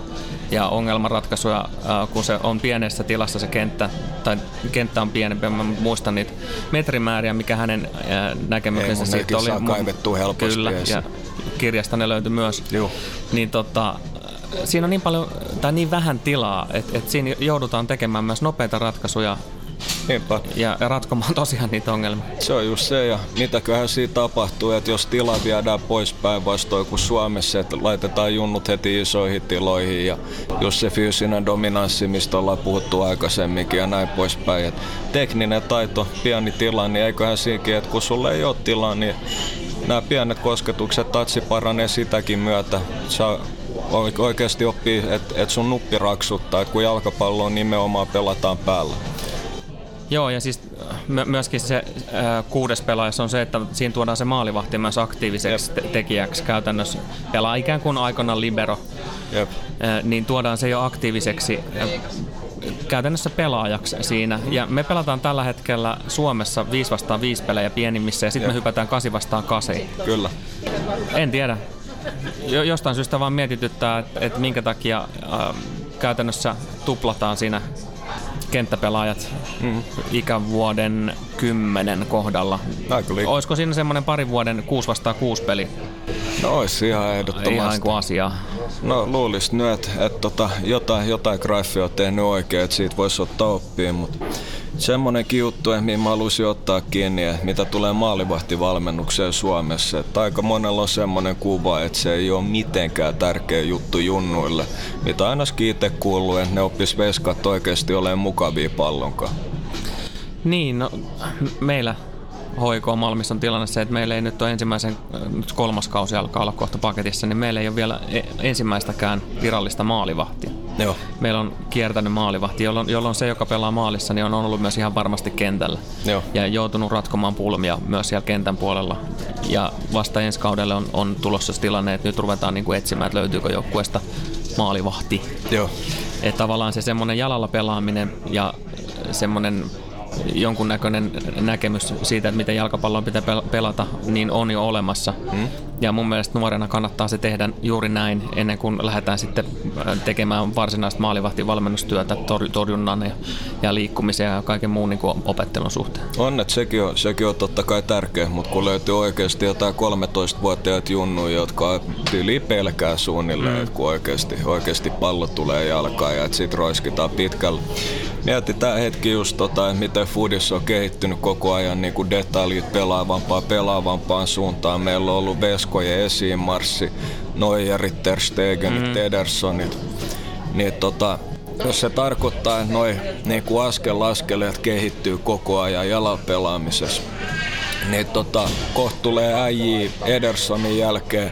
ja ongelmanratkaisuja, eh, kun se on pienessä tilassa se kenttä, tai kenttä on pienempi, mä muistan niitä metrimääriä, mikä hänen eh, näkemyksensä siitä oli. Saa kaivettua helposti. Kyllä, ja kirjasta ne löytyi myös. Joo. Niin tota, siinä on niin paljon tai niin vähän tilaa, että, että siinä joudutaan tekemään myös nopeita ratkaisuja Niinpä. Ja ratkomaan tosiaan niitä ongelmia. Se on just se, ja mitäköhän siinä tapahtuu, että jos tila viedään pois päinvastoin kuin Suomessa, että laitetaan junnut heti isoihin tiloihin, ja just se fyysinen dominanssi, mistä ollaan puhuttu aikaisemminkin ja näin poispäin. Et tekninen taito, pieni tila, niin eiköhän siinäkin, että kun sulle ei ole tilaa, niin nämä pienet kosketukset, tatsi paranee sitäkin myötä. Saa oikeasti oppii, että et sun nuppi raksuttaa, että kun jalkapallo on nimenomaan pelataan päällä. Joo, ja siis myöskin se äh, kuudes pelaajassa on se, että siinä tuodaan se maalivahti myös aktiiviseksi te- tekijäksi käytännössä. Pelaa ikään kuin aikana libero. Jep. Äh, niin tuodaan se jo aktiiviseksi äh, käytännössä pelaajaksi siinä. Ja me pelataan tällä hetkellä Suomessa 5 vastaan 5 pelejä pienimmissä ja sitten me hypätään 8 vastaan 8. Kyllä. En tiedä. Jo, jostain syystä vaan mietityttää, että, että minkä takia äh, käytännössä tuplataan siinä kenttäpelaajat mm. ikävuoden 10 kohdalla. Olisiko siinä semmoinen parin vuoden 6 vastaan 6 peli? No olisi ihan ehdottomasti. Ihan kuin asia. No luulisin nyt, että, että tota, jotain, jotain Greiffi on tehnyt oikein, että siitä voisi ottaa oppia, mutta semmonenkin juttu, mihin mä haluaisin ottaa kiinni, että mitä tulee maalivahtivalmennukseen Suomessa. Että aika monella on semmoinen kuva, että se ei ole mitenkään tärkeä juttu junnuille. Mitä ainakin itse kuuluu, että ne oppis veskat oikeasti olemaan mukavia pallonkaan. Niin, no, meillä HIK Malmissa on tilanne se, että meillä ei nyt ole ensimmäisen, nyt kolmas kausi alkaa olla kohta paketissa, niin meillä ei ole vielä e- ensimmäistäkään virallista maalivahtia. Joo. Meillä on kiertänyt maalivahti, jolloin, jolloin se, joka pelaa maalissa, niin on ollut myös ihan varmasti kentällä. Joo. Ja joutunut ratkomaan pulmia myös siellä kentän puolella. Ja vasta ensi kaudelle on, on tulossa tilanne, että nyt ruvetaan niin kuin etsimään, että löytyykö joukkueesta maalivahti. Joo. Että tavallaan se semmoinen jalalla pelaaminen ja semmoinen jonkunnäköinen näkemys siitä, että miten jalkapalloa pitää pelata, niin on jo olemassa. Mm. Ja mun mielestä nuorena kannattaa se tehdä juuri näin, ennen kuin lähdetään sitten äh, tekemään varsinaista maalivahtivalmennustyötä torjunnan ja, ja liikkumisen ja kaiken muun niin kuin opettelun suhteen. On, että sekin on, sekin on totta kai tärkeä, mutta kun löytyy oikeasti jotain 13-vuotiaat junnuja, jotka tyyli pelkää suunnilleen, mm. kun oikeasti, oikeasti pallo tulee jalkaan ja että sit roiskitaan pitkällä. Mietitään hetki just tota, että miten Foodis on kehittynyt koko ajan niin kuin detaljit pelaavampaan pelaavampaan suuntaan. Meillä on ollut Veskojen esiinmarssi, Neuerit, Ter Stegenit, mm. Edersonit. Niin tota, jos se tarkoittaa, että noin niin kuin askel askeleet kehittyy koko ajan jalapelaamisessa, niin tota, kohta tulee äijii Edersonin jälkeen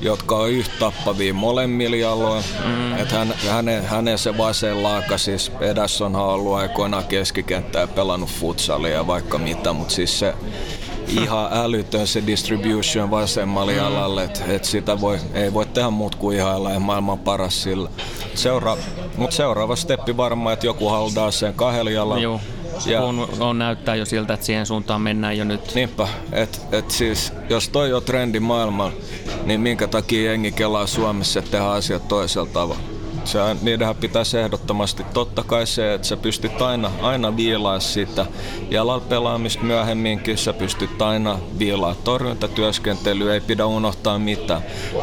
jotka on yhtä tappavia molemmilla jaloilla. Mm. Että hän, hänen, hänen se vasen laaka, siis Ederson on ollut aikoinaan keskikenttää ja pelannut futsalia vaikka mitä, mutta siis se ihan älytön se distribution vasemmalla mm. jalalle, että et sitä voi, ei voi tehdä muut kuin ihailla ja maailman paras sillä. Seura, mutta seuraava steppi varmaan, että joku haldaa sen kahdella jalalla. Ja, on, on näyttää jo siltä, että siihen suuntaan mennään jo nyt. Niinpä, että et siis jos toi on trendi maailmalla, niin minkä takia jengi kelaa Suomessa, että tehdään asiat toisella tavalla? Se, niidenhän pitäisi ehdottomasti totta kai se, että sä pystyt aina, aina viilaa sitä. Jalalla pelaamista myöhemminkin sä pystyt aina viilaa. Torjuntatyöskentely ei pidä unohtaa mitään.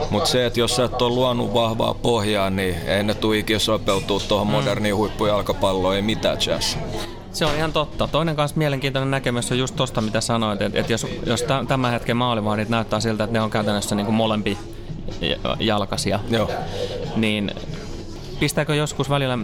Mutta se, että jos sä et ole luonut vahvaa pohjaa, niin ei ne tule ikinä sopeutua tuohon mm. moderniin huippujalkapalloon, ei mitään chance. Se on ihan totta. Toinen kanssa mielenkiintoinen näkemys on just tosta, mitä sanoit, että, että jos, jos tämän hetken maalivahdit näyttää siltä, että ne on käytännössä niin kuin molempi jalkaisia, Joo. niin pistääkö joskus välillä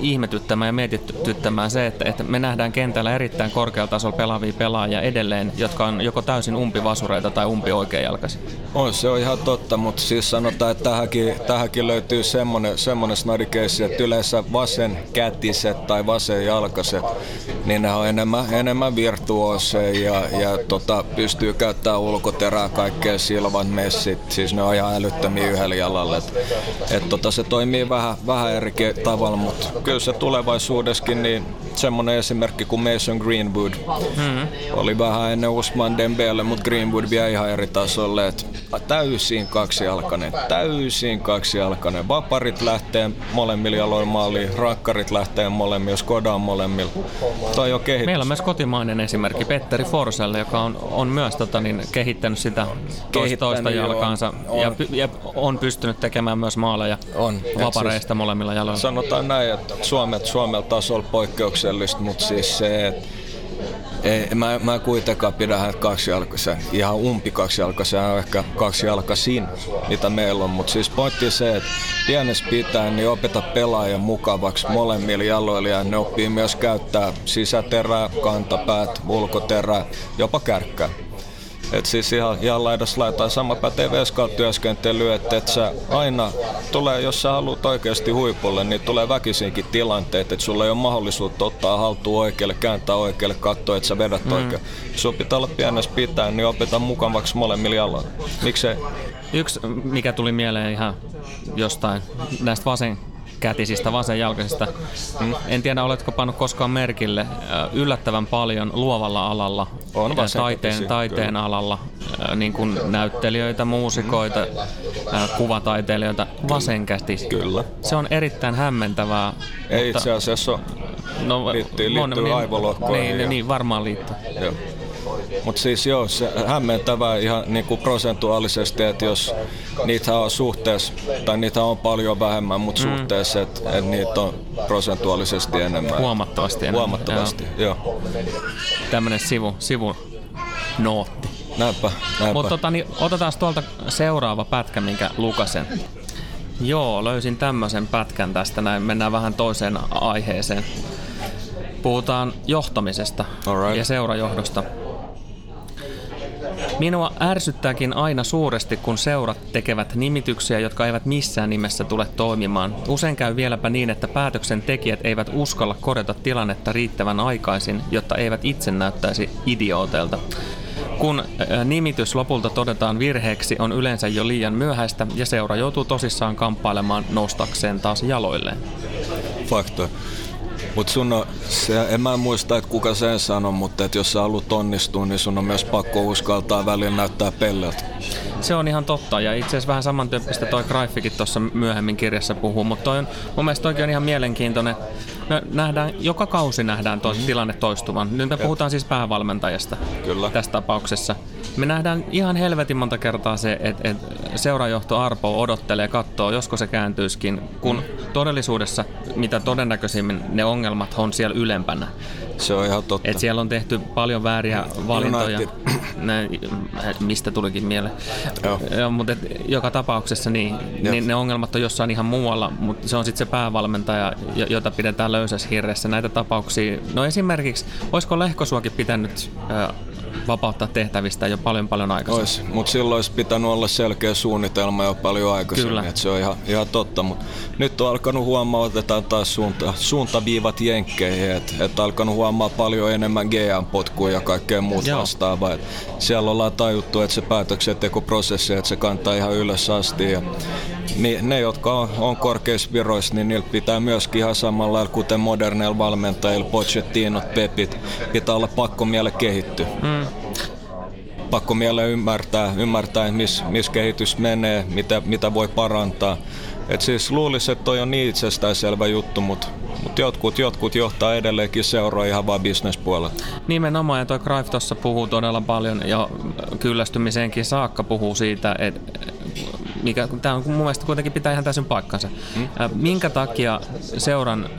ihmetyttämään ja mietityttämään se, että, että me nähdään kentällä erittäin korkealla tasolla pelaavia pelaajia edelleen, jotka on joko täysin umpivasureita tai umpi oikeajalkaisia? On, se on ihan totta, mutta siis sanotaan, että tähänkin, tähänkin löytyy semmoinen, semmoinen snadikeissi, että yleensä vasen kätiset tai vasen jalkaset, niin ne on enemmän, enemmän virtuoseja ja, ja tota, pystyy käyttämään ulkoterää kaikkea silvan messit, siis ne on ihan älyttömiä yhdellä jalalla. Et, et tota, se toimii vähän, vähän vähän eri tavalla, mutta kyllä se tulevaisuudessakin niin semmoinen esimerkki kuin Mason Greenwood mm-hmm. oli vähän ennen Usman Dembele, mutta Greenwood vie ihan eri tasolle, että täysin kaksijalkainen, täysin kaksijalkainen. Vaparit lähtee molemmilla jaloilla maaliin, rakkarit lähtee molemmilla, Skoda on molemmilla. Toi on kehitys. Meillä on myös kotimainen esimerkki Petteri Forsell, joka on, on myös tota, niin, kehittänyt sitä toista, toista jalkaansa on, ja, ja, on pystynyt tekemään myös maaleja on. vapareista molemmilla jaloilla. Sanotaan näin, että Suomet, Suomella tasolla poikkeuksellista, mutta siis se, että ei, mä, mä kuitenkaan pidä hän kaksijalkaisen, ihan umpi kaksijalkaisen, on ehkä kaksijalkaisin, mitä meillä on. Mutta siis pointti se, että pienessä pitää niin opeta pelaajan mukavaksi molemmilla jaloilla ja ne oppii myös käyttää sisäterää, kantapäät, ulkoterää, jopa kärkkää. Et siis ihan, ihan laidassa laitaan sama pätee työskentely, että et sä aina tulee, jos sä haluat oikeasti huipulle, niin tulee väkisinkin tilanteet, että sulla ei ole mahdollisuutta ottaa haltuun oikealle, kääntää oikealle, katsoa, että sä vedät mm. oikein. Sun pitää olla pienessä pitää, niin opeta mukavaksi molemmilla jaloilla. Miksei? Yksi, mikä tuli mieleen ihan jostain näistä vasen kätisistä vasenjalkaisista. Mm. En tiedä, oletko pannut koskaan merkille yllättävän paljon luovalla alalla, on taiteen, taiteen alalla, niin kuin näyttelijöitä, muusikoita, kuvataiteilijoita, vasenkätistä. Kyllä. Se on erittäin hämmentävää. Ei mutta, itse asiassa no, liittyy, liittyy niin, aivolohkoihin. Niin, ja... niin, varmaan liittyy. Joo. Mutta siis joo, se hämmentävää ihan niinku prosentuaalisesti, että jos niitä on suhteessa, tai niitä on paljon vähemmän, mutta mm. suhteessa, että et niitä on prosentuaalisesti enemmän. Huomattavasti enemmän. Huomattavasti, joo. joo. Tämmöinen sivu, sivu nootti. Näinpä, näinpä. Mutta tota, niin otetaan tuolta seuraava pätkä, minkä lukasen. Joo, löysin tämmöisen pätkän tästä näin. Mennään vähän toiseen aiheeseen. Puhutaan johtamisesta right. ja seurajohdosta. Minua ärsyttääkin aina suuresti, kun seurat tekevät nimityksiä, jotka eivät missään nimessä tule toimimaan. Usein käy vieläpä niin, että päätöksentekijät eivät uskalla korjata tilannetta riittävän aikaisin, jotta eivät itse näyttäisi idiooteilta. Kun nimitys lopulta todetaan virheeksi, on yleensä jo liian myöhäistä ja seura joutuu tosissaan kamppailemaan nostakseen taas jaloilleen. Fakta. Mutta sun se, en mä muista, että kuka sen sanoi, mutta että jos sä haluat onnistua, niin sun on myös pakko uskaltaa välillä näyttää pelleltä. Se on ihan totta ja itse asiassa vähän samantyyppistä toi Graifikin tuossa myöhemmin kirjassa puhuu, mutta toi on, mun mielestä toikin on ihan mielenkiintoinen. Me nähdään, joka kausi nähdään tuo mm-hmm. tilanne toistuvan. Nyt me puhutaan siis päävalmentajasta Kyllä. tässä tapauksessa. Me nähdään ihan helvetin monta kertaa se, että et seurajohto Arpo odottelee, katsoo, josko se kääntyisikin, kun mm. todellisuudessa mitä todennäköisimmin ne ongelmat on siellä ylempänä. Se on ihan totta. Et siellä on tehty paljon vääriä valintoja. Ne, mistä tulikin mieleen. Joo. Joo, mutta et, joka tapauksessa niin, niin ne ongelmat on jossain ihan muualla, mutta se on sitten se päävalmentaja, jota pidetään löysässä hirressä. Näitä tapauksia, no esimerkiksi, olisiko Lehkosuokin pitänyt äh, vapauttaa tehtävistä jo paljon paljon aikaisemmin. Ois, mutta silloin olisi pitänyt olla selkeä suunnitelma jo paljon aikaisemmin, Kyllä. että se on ihan, ihan totta. Mutta nyt on alkanut huomaa, otetaan taas suunta, suuntaviivat jenkkeihin, että et alkanut huomaa paljon enemmän GM-potkuja ja kaikkea muuta vastaavaa. Et siellä ollaan tajuttu, että se päätöksentekoprosessi, että se kantaa ihan ylös asti. Ja ne, jotka on, on korkeissa viroissa, niin niillä pitää myöskin ihan samalla lailla, kuten moderneilla valmentajilla, Pochettinot, Pepit, pitää olla pakko miele kehittyä. Mm. Pakko miele ymmärtää, ymmärtää missä mis kehitys menee, mitä, mitä voi parantaa. Et siis luulisi, että toi on niin itsestäänselvä juttu, mutta mut jotkut, jotkut johtaa edelleenkin seuraa ihan vaan bisnespuolella. Nimenomaan, ja toi Greif tuossa puhuu todella paljon, ja kyllästymiseenkin saakka puhuu siitä, että mikä tämä on mun mielestä kuitenkin pitää ihan täysin paikkansa. Hmm? Minkä takia seuran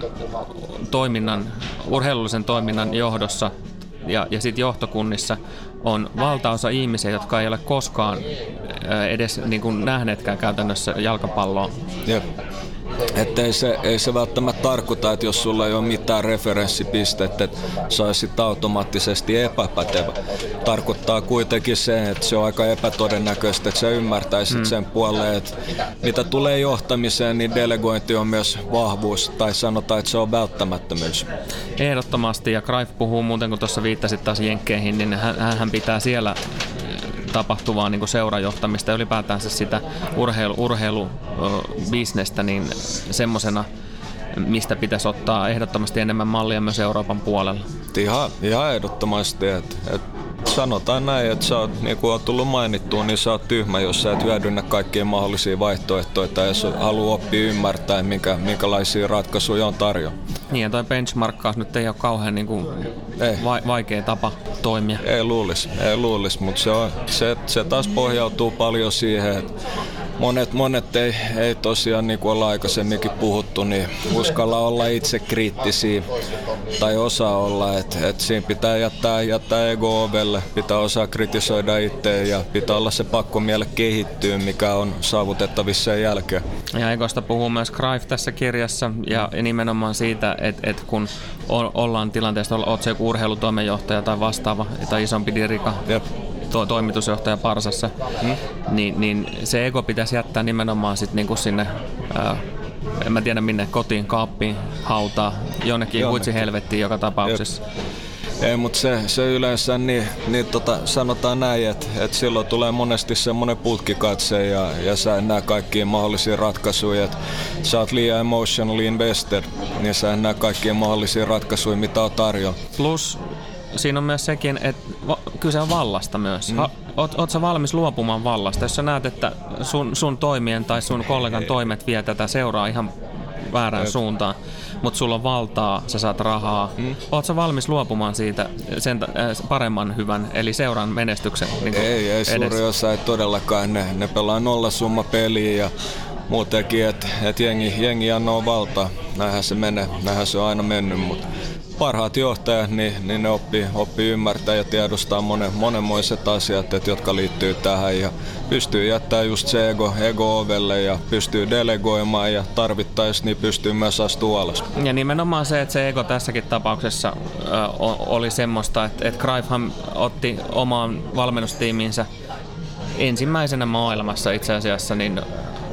toiminnan, urheilullisen toiminnan johdossa ja, ja sitten johtokunnissa on valtaosa ihmisiä, jotka ei ole koskaan edes niin kuin nähneetkään käytännössä jalkapalloa. Jep. Että ei se, ei se välttämättä tarkoita, että jos sulla ei ole mitään referenssipistettä, että sä olisit automaattisesti epäpätevä. Tarkoittaa kuitenkin se, että se on aika epätodennäköistä, että sä ymmärtäisit mm. sen puoleen, että mitä tulee johtamiseen, niin delegointi on myös vahvuus, tai sanotaan, että se on välttämättömyys. Ehdottomasti, ja Greif puhuu muuten, kun tuossa viittasit taas Jenkkeihin, niin hän, hän pitää siellä tapahtuvaa niin seurajohtamista ja ylipäätään sitä urheilu, urheilubisnestä niin semmoisena, mistä pitäisi ottaa ehdottomasti enemmän mallia myös Euroopan puolella. Ihan, ihan ehdottomasti, että et sanotaan näin, että sä oot, niin kuin on tullut mainittua, niin sä oot tyhmä, jos sä et hyödynnä kaikkia mahdollisia vaihtoehtoja tai jos haluaa oppia ymmärtää, minkä, minkälaisia ratkaisuja on tarjolla. Niin ja toi benchmarkkaus nyt ei ole kauhean niin kuin ei. Va- vaikea tapa toimia. Ei luulisi, ei luulisi mutta se, on, se, se taas pohjautuu paljon siihen, että monet, monet ei, ei tosiaan, niin kuin ollaan aikaisemminkin puhuttu, niin uskalla olla itse kriittisiä tai osaa olla, että et siinä pitää jättää, jättää ego ovelle, pitää osaa kritisoida itse ja pitää olla se pakko miele kehittyä, mikä on saavutettavissa sen jälkeen. Ja egosta puhuu myös Greif tässä kirjassa ja nimenomaan siitä, että et kun ollaan tilanteessa, että olet se joku urheilutoimenjohtaja tai vastaava tai isompi dirika, Jep to- toimitusjohtaja Parsassa, hmm? niin, niin se ego pitäisi jättää nimenomaan sit niinku sinne, ää, en mä tiedä minne, kotiin, kaappiin, hautaa, jonnekin huitsi helvettiin joka tapauksessa. Jep. Ei, mutta se, se yleensä, niin, niin tota, sanotaan näin, että, että silloin tulee monesti semmoinen putkikatse ja, ja sä en näe kaikkia mahdollisia ratkaisuja. Että sä oot liian emotionally invested, niin sä en näe kaikkia mahdollisia ratkaisuja, mitä on tarjolla. Plus siinä on myös sekin, että kyse on vallasta myös. Mm. oot, oot sä valmis luopumaan vallasta? Jos sä näet, että sun, sun toimien tai sun kollegan toimet vie tätä seuraa ihan väärään Jep. suuntaan, mutta sulla on valtaa, sä saat rahaa. Mm. Sä valmis luopumaan siitä sen äh, paremman hyvän, eli seuran menestyksen niin Ei, ei suuri osa ei todellakaan. Ne, ne pelaa nollasumma peliä ja muutenkin, että et jengi, jengi annoo valtaa. Näinhän se menee, näinhän se on aina mennyt, mutta parhaat johtajat, niin, niin ne oppii, oppii ymmärtää ja tiedostaa monen, monenmoiset asiat, että, jotka liittyy tähän ja pystyy jättämään just se ego, ego ovelle ja pystyy delegoimaan ja tarvittaessa niin pystyy myös astua alas. Ja nimenomaan se, että se ego tässäkin tapauksessa äh, oli semmoista, että, että Greifhan otti omaan valmennustiiminsä ensimmäisenä maailmassa itse asiassa niin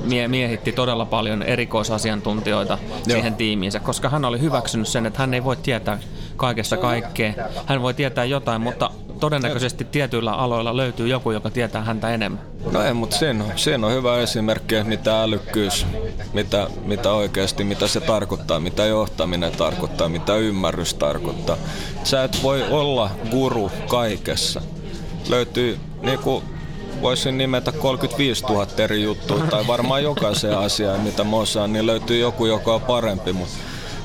mie- miehitti todella paljon erikoisasiantuntijoita Joo. siihen tiimiinsä, koska hän oli hyväksynyt sen, että hän ei voi tietää kaikesta kaikkea. Hän voi tietää jotain, mutta todennäköisesti tietyillä aloilla löytyy joku, joka tietää häntä enemmän. No ei, mutta siinä on, siinä on hyvä esimerkki, mitä älykkyys, mitä, mitä oikeasti, mitä se tarkoittaa, mitä johtaminen tarkoittaa, mitä ymmärrys tarkoittaa. Sä et voi olla guru kaikessa. Löytyy niin kuin voisin nimetä 35 000 eri juttua, tai varmaan jokaisen asiaan, mitä mä osaan, niin löytyy joku, joka on parempi, mutta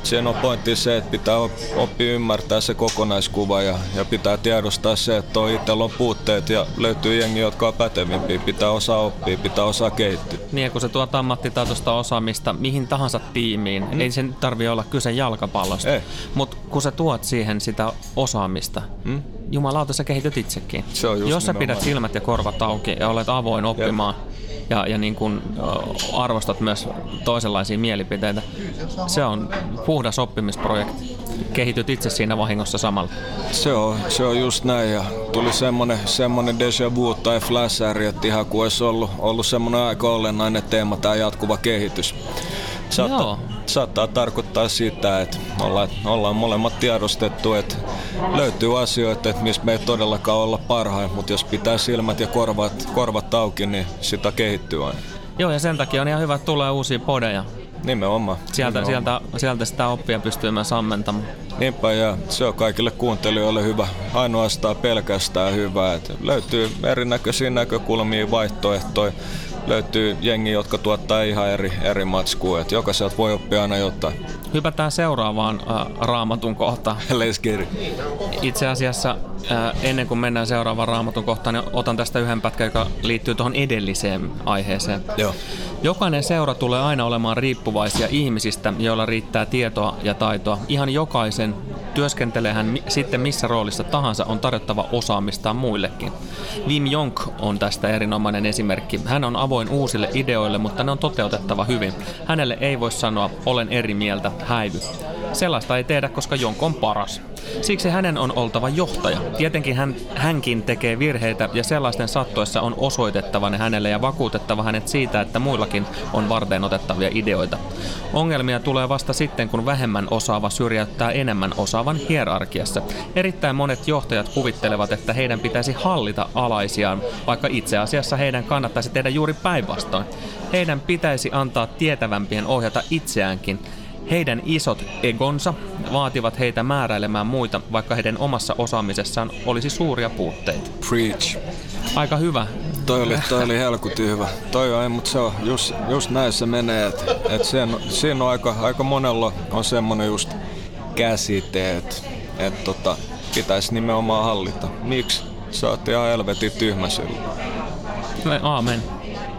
Siinä on pointti se, että pitää oppia ymmärtää se kokonaiskuva ja, ja pitää tiedostaa se, että on itsellä on puutteet ja löytyy jengi, jotka on pätevimpiä. Pitää osaa oppia, pitää osaa kehittyä. Niin, kun se tuot ammattitaitoista osaamista mihin tahansa tiimiin, mm. ei sen tarvi olla kyse jalkapallosta. Mutta kun sä tuot siihen sitä osaamista, mm. Jumalauta sä kehityt itsekin. Se on just Jos sä pidät silmät ja korvat auki ja olet avoin oppimaan, Jep ja, ja niin kuin arvostat myös toisenlaisia mielipiteitä. Se on puhdas oppimisprojekti. Kehityt itse siinä vahingossa samalla. Se on, se on just näin ja tuli semmonen, semmonen déjà vu tai flashari, että ihan kuin olisi ollut, ollut semmonen aika olennainen teema tämä jatkuva kehitys. Saattaa, Joo. saattaa tarkoittaa sitä, että ollaan, ollaan molemmat tiedostettu, että löytyy asioita, että missä me ei todellakaan olla parhain, mutta jos pitää silmät ja korvat, korvat auki, niin sitä kehittyy aina. Joo, ja sen takia on ihan hyvä, että tulee uusia podeja. Nimenomaan. Sieltä, Nimenomaan. sieltä, sieltä sitä oppia pystyy myös ammentamaan. Niinpä, ja se on kaikille kuuntelijoille hyvä. Ainoastaan pelkästään hyvä. Että löytyy erinäköisiä näkökulmia, vaihtoehtoja löytyy jengi, jotka tuottaa ihan eri, eri matskua. Et jokaiselta voi oppia aina jotain. Hypätään seuraavaan äh, raamatun kohtaan. Let's get it. Itse asiassa äh, ennen kuin mennään seuraavaan raamatun kohtaan, niin otan tästä yhden pätkän, joka liittyy tuohon edelliseen aiheeseen. Joo. Jokainen seura tulee aina olemaan riippuvaisia ihmisistä, joilla riittää tietoa ja taitoa. Ihan jokaisen työskentelee hän sitten missä roolissa tahansa on tarjottava osaamistaan muillekin. Wim Jonk on tästä erinomainen esimerkki. Hän on avoin uusille ideoille, mutta ne on toteutettava hyvin. Hänelle ei voi sanoa, olen eri mieltä, häivy. Sellaista ei tehdä, koska Jonk on paras. Siksi hänen on oltava johtaja. Tietenkin hän, hänkin tekee virheitä ja sellaisten sattoissa on osoitettava ne hänelle ja vakuutettava hänet siitä, että muillakin on varten otettavia ideoita. Ongelmia tulee vasta sitten, kun vähemmän osaava syrjäyttää enemmän osaavan hierarkiassa. Erittäin monet johtajat kuvittelevat, että heidän pitäisi hallita alaisiaan, vaikka itse asiassa heidän kannattaisi tehdä juuri päinvastoin. Heidän pitäisi antaa tietävämpien ohjata itseäänkin heidän isot egonsa vaativat heitä määräilemään muita, vaikka heidän omassa osaamisessaan olisi suuria puutteita. Preach. Aika hyvä. Toi oli, toi oli helkutin hyvä. Toi on, mutta se on just, just näin se menee, että et siinä, siinä on aika, aika monella on semmonen just käsite, että et tota, pitäisi nimenomaan hallita. Miksi? Sä oot ihan helvetin tyhmä silloin. Aamen.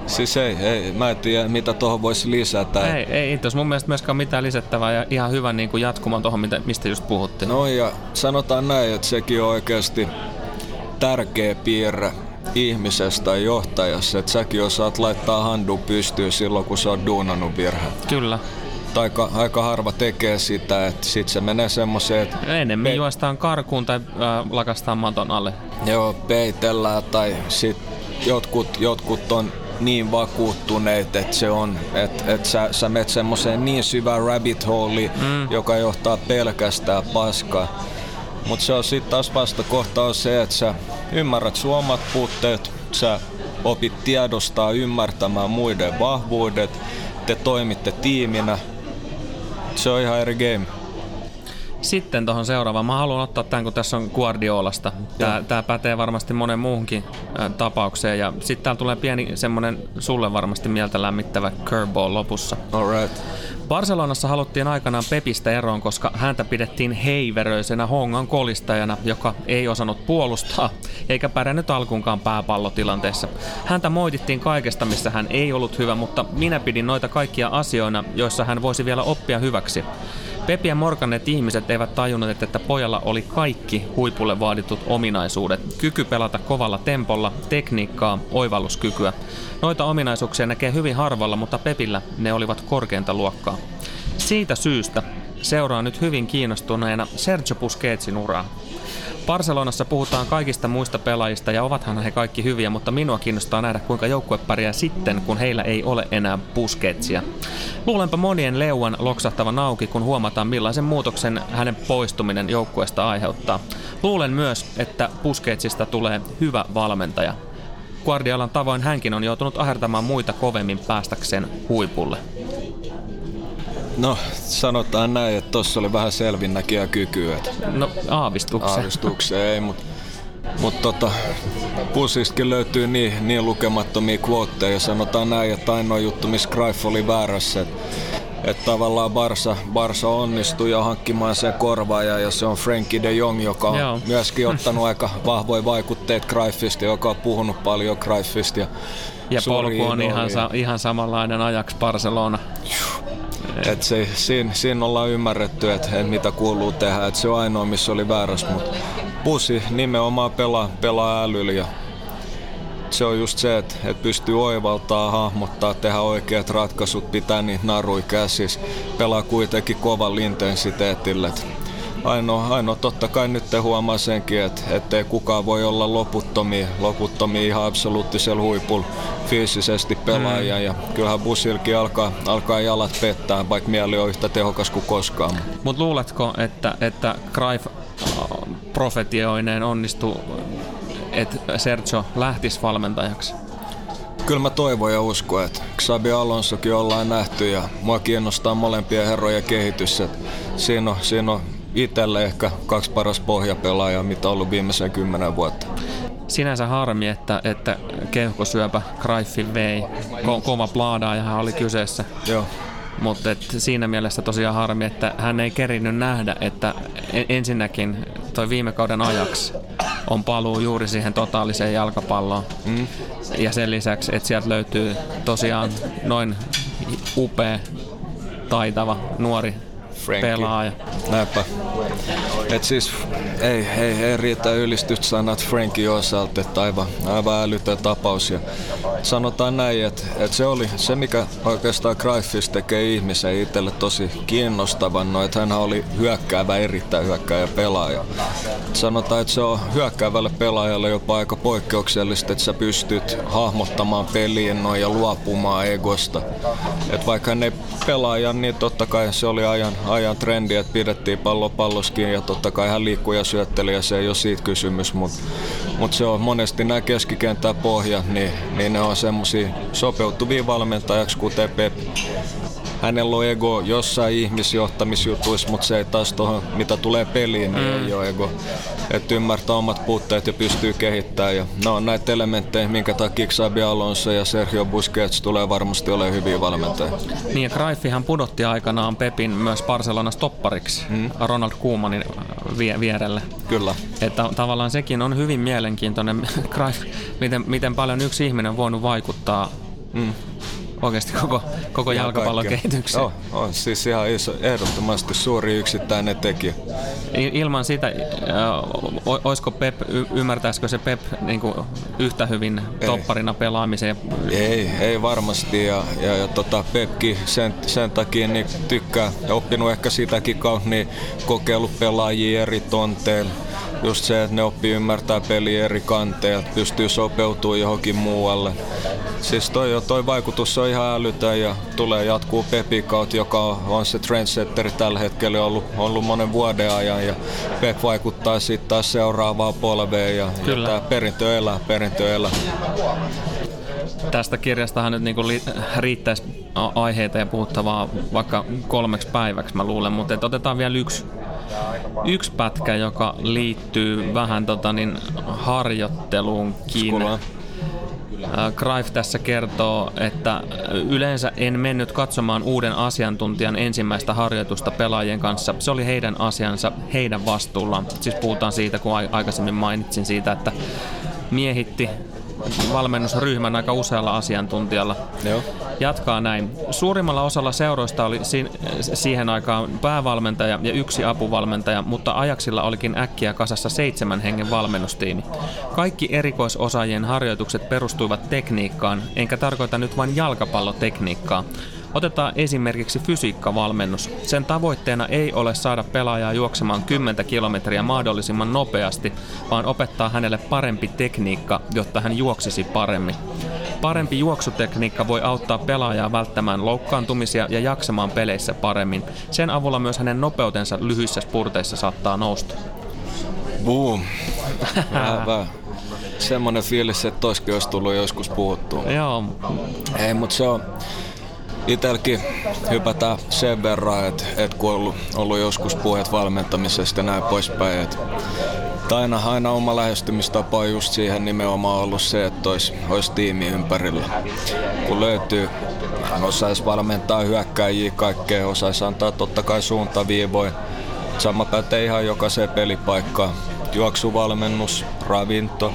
Siis ei, ei, mä en tiedä mitä tuohon voisi lisätä. Ei, ei itse mun mielestä myöskään mitään lisättävää ja ihan hyvä niin kuin jatkumaan tuohon, mistä just puhuttiin. No ja sanotaan näin, että sekin on oikeasti tärkeä piirre ihmisestä tai johtajassa, että säkin osaat laittaa handu pystyyn silloin, kun sä oot duunannut virhe. Kyllä. Aika, aika harva tekee sitä, että sit se menee semmoiseen, että... Enemmän pe- juostaan karkuun tai äh, lakastaan maton alle. Joo, peitellään tai sit jotkut, jotkut on niin vakuuttuneet, että se on, että, että sä, sä menet semmoiseen niin syvään rabbit hole, mm. joka johtaa pelkästään paskaa. Mutta se on sitten taas vastakohta on se, että sä ymmärrät sun omat puutteet, sä opit tiedostaa ymmärtämään muiden vahvuudet, te toimitte tiiminä. Se on ihan eri game. Sitten tuohon seuraavaan. Mä haluan ottaa tämän, kun tässä on Guardiolasta. Tämä, tämä pätee varmasti monen muuhunkin tapaukseen. Ja sitten täällä tulee pieni semmonen sulle varmasti mieltä lämmittävä curveball lopussa. Alright. Barcelonassa haluttiin aikanaan Pepistä eroon, koska häntä pidettiin heiveröisenä hongan kolistajana, joka ei osannut puolustaa eikä pärjännyt alkuunkaan pääpallotilanteessa. Häntä moitittiin kaikesta, missä hän ei ollut hyvä, mutta minä pidin noita kaikkia asioina, joissa hän voisi vielä oppia hyväksi. Pepi ja morkanneet ihmiset eivät tajunneet, että pojalla oli kaikki huipulle vaaditut ominaisuudet. Kyky pelata kovalla tempolla, tekniikkaa, oivalluskykyä. Noita ominaisuuksia näkee hyvin harvalla, mutta Pepillä ne olivat korkeinta luokkaa. Siitä syystä seuraa nyt hyvin kiinnostuneena Sergio Busquetsin uraa. Barcelonassa puhutaan kaikista muista pelaajista ja ovathan he kaikki hyviä, mutta minua kiinnostaa nähdä kuinka joukkue pärjää sitten, kun heillä ei ole enää Busquetsia. Luulenpa monien leuan loksahtavan auki, kun huomataan millaisen muutoksen hänen poistuminen joukkueesta aiheuttaa. Luulen myös, että Pusketsista tulee hyvä valmentaja. Guardiolan tavoin hänkin on joutunut ahertamaan muita kovemmin päästäkseen huipulle. No, sanotaan näin, että tuossa oli vähän selvinnäkiä kykyä. No, aavistukseen. Aavistukseen ei, mutta mutta tota, pussistakin löytyy niin, niin lukemattomia quoteja. Sanotaan näin, että ainoa juttu, missä Greif oli väärässä, että että tavallaan Barsa, Barsa onnistui jo hankkimaan sen korvaaja ja se on Frankie de Jong, joka on Joo. myöskin ottanut aika vahvoja vaikutteet Greifista, joka on puhunut paljon Greifista. Ja, ja polku on ihan, sa- ihan samanlainen ajaksi Barcelona. Et se, siinä, siinä ollaan ymmärretty, että et mitä kuuluu tehdä. Et se on ainoa, missä oli väärässä, mutta Pusi nimenomaan pelaa, pelaa älyllä ja se on just se, että, että pystyy oivaltaa, hahmottaa, tehdä oikeat ratkaisut, pitää niitä narui käsissä, pelaa kuitenkin kovan intensiteetillä. Ainoa, ainoa totta kai nyt huomaa senkin, että ettei kukaan voi olla loputtomia, loputtomia ihan absoluuttisella huipulla fyysisesti pelaaja. Mm. Ja kyllähän Busilkin alkaa, alkaa jalat pettää, vaikka mieli on yhtä tehokas kuin koskaan. Mutta luuletko, että, että Greif profetioineen onnistuu, että Sergio lähtisi valmentajaksi? Kyllä mä toivon ja uskon, että Xabi Alonsokin ollaan nähty ja mua kiinnostaa molempien herrojen kehitys. Että siinä, on, siinä on itselle ehkä kaksi paras pohjapelaajaa, mitä on ollut viimeisen kymmenen vuotta. Sinänsä harmi, että, että keuhkosyöpä Greifin vei. Ko- kova plaadaajahan oli kyseessä. Joo. Mutta siinä mielessä tosiaan harmi, että hän ei kerinyt nähdä, että ensinnäkin toi viime kauden ajaksi on paluu juuri siihen totaaliseen jalkapalloon. Mm. Ja sen lisäksi, että sieltä löytyy tosiaan noin upea, taitava, nuori Frankie. pelaaja. Näinpä. Et siis ei, ei, ei riitä ylistystä sanat Frankie osalta, että aivan, aivan älytön tapaus. Ja sanotaan näin, että, että se oli se, mikä oikeastaan Greifis tekee ihmisen itselle tosi kiinnostavan, no, että hän oli hyökkäävä, erittäin hyökkäävä pelaaja. Sanotaan, että se on hyökkäävälle pelaajalle jopa aika poikkeuksellista, että sä pystyt hahmottamaan peliin noin ja luopumaan egosta. Et vaikka hän ei pelaaja, niin totta kai se oli ajan, ajan trendi, että pidettiin pallo palloskin ja totta kai hän liikkui ja syötteli ja se ei ole siitä kysymys, mutta mut se on monesti nämä keskikentän pohjat, niin, niin ne on semmoisia sopeutuvia valmentajaksi, kuten Pep hänellä on ego jossain ihmisjohtamisjutuissa, mutta se ei taas tuohon, mitä tulee peliin, niin mm. ei ole ego. Että ymmärtää omat puutteet ja pystyy kehittämään. Ja ne on näitä elementtejä, minkä takia Xabi Alonso ja Sergio Busquets tulee varmasti olemaan hyviä valmentajia. Niin ja pudotti aikanaan Pepin myös Barcelona stoppariksi mm. Ronald Koemanin vie- vierelle. Kyllä. Että tavallaan sekin on hyvin mielenkiintoinen, Cruyff, miten, miten paljon yksi ihminen on voinut vaikuttaa mm oikeasti koko, koko jalkapallon kehitykseen. Joo, on siis ihan iso, ehdottomasti suuri yksittäinen tekijä. Ilman sitä, olisiko Pep, ymmärtäisikö se Pep niin kuin yhtä hyvin ei. topparina pelaamiseen? Ei, ei varmasti ja, ja, ja tota Pepki sen, sen takia niin tykkää ja oppinut ehkä sitäkin kautta niin kokeillut pelaajia eri tonteilla just se, että ne oppii ymmärtää peliä eri kanteilta, pystyy sopeutumaan johonkin muualle. Siis toi, toi vaikutus on ihan älytön ja tulee jatkuu Pepi joka on se trendsetteri tällä hetkellä ollut, ollut monen vuoden ajan ja Pep vaikuttaa sitten taas seuraavaan polveen ja, Kyllä. ja tämä perintö elää, perintö elää tästä kirjastahan nyt niin riittäisi aiheita ja puhuttavaa vaikka kolmeksi päiväksi mä luulen, mutta otetaan vielä yksi yksi pätkä, joka liittyy vähän tota, niin, harjoitteluunkin. Greif tässä kertoo, että yleensä en mennyt katsomaan uuden asiantuntijan ensimmäistä harjoitusta pelaajien kanssa. Se oli heidän asiansa, heidän vastuullaan. Siis puhutaan siitä, kun aikaisemmin mainitsin siitä, että miehitti valmennusryhmän aika usealla asiantuntijalla. Joo. Jatkaa näin. Suurimmalla osalla seuroista oli si- siihen aikaan päävalmentaja ja yksi apuvalmentaja, mutta ajaksilla olikin äkkiä kasassa seitsemän hengen valmennustiimi. Kaikki erikoisosaajien harjoitukset perustuivat tekniikkaan, enkä tarkoita nyt vain jalkapallotekniikkaa. Otetaan esimerkiksi fysiikkavalmennus. Sen tavoitteena ei ole saada pelaajaa juoksemaan 10 kilometriä mahdollisimman nopeasti, vaan opettaa hänelle parempi tekniikka, jotta hän juoksisi paremmin. Parempi juoksutekniikka voi auttaa pelaajaa välttämään loukkaantumisia ja jaksamaan peleissä paremmin. Sen avulla myös hänen nopeutensa lyhyissä spurteissa saattaa nousta. Boom. Vähän, semmoinen fiilis, että toiskin olisi tullut joskus puhuttua. Joo. Ei, mutta se on, Itelläkin hypätään sen verran, että, että kun on ollut, ollut joskus puheet valmentamisesta ja näin poispäin, että aina, aina oma lähestymistapa on just siihen nimenomaan ollut se, että olisi, olisi tiimi ympärillä. Kun löytyy, osaisi valmentaa hyökkäjiä kaikkea, osaisi antaa totta kai suuntaviivoja. Sama pätee ihan jokaiseen pelipaikkaan. Juoksuvalmennus, ravinto,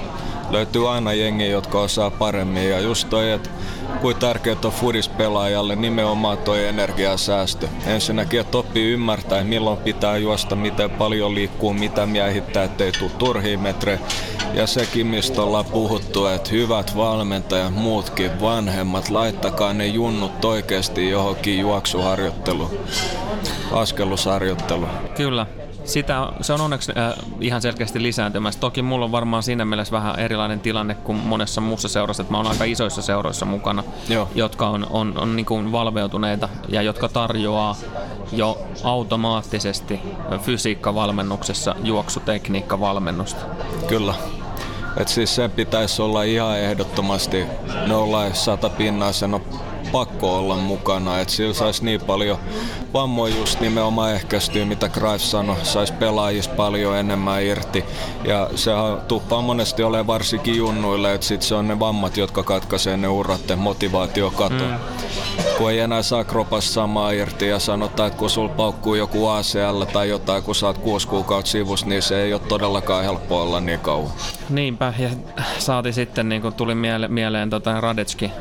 löytyy aina jengi, jotka osaa paremmin. Ja just toi, että kuin tärkeää on fudispelaajalle nimenomaan tuo energiasäästö. Ensinnäkin, että oppii ymmärtää, milloin pitää juosta, miten paljon liikkuu, mitä miehittää, ettei tule turhiin metrejä. Ja sekin, mistä ollaan puhuttu, että hyvät valmentajat, muutkin vanhemmat, laittakaa ne junnut oikeasti johonkin juoksuharjoitteluun, askellusharjoitteluun. Kyllä, sitä, se on onneksi äh, ihan selkeästi lisääntymässä. Toki mulla on varmaan siinä mielessä vähän erilainen tilanne kuin monessa muussa seurassa, että mä oon aika isoissa seuroissa mukana, Joo. jotka on, on, on niin kuin valveutuneita ja jotka tarjoaa jo automaattisesti fysiikkavalmennuksessa juoksutekniikkavalmennusta. Kyllä. Et siis se pitäisi olla ihan ehdottomasti nolla sata pinnaa, sen on pakko olla mukana. Et sillä saisi niin paljon vammoja just nimenomaan ehkäistyä, mitä Greif sanoi, saisi pelaajista paljon enemmän irti. Ja sehän tuppaa monesti olemaan varsinkin junnuille, että sit se on ne vammat, jotka katkaisee ne urat ja motivaatio kato. Mm. Kun ei enää saa kropassa samaa irti ja sanotaan, että kun sul paukkuu joku ACL tai jotain, kun saat kuusi kuukautta sivussa, niin se ei ole todellakaan helppo olla niin kauan. Niinpä, ja saati sitten, niin kun tuli miele- mieleen tota Radetski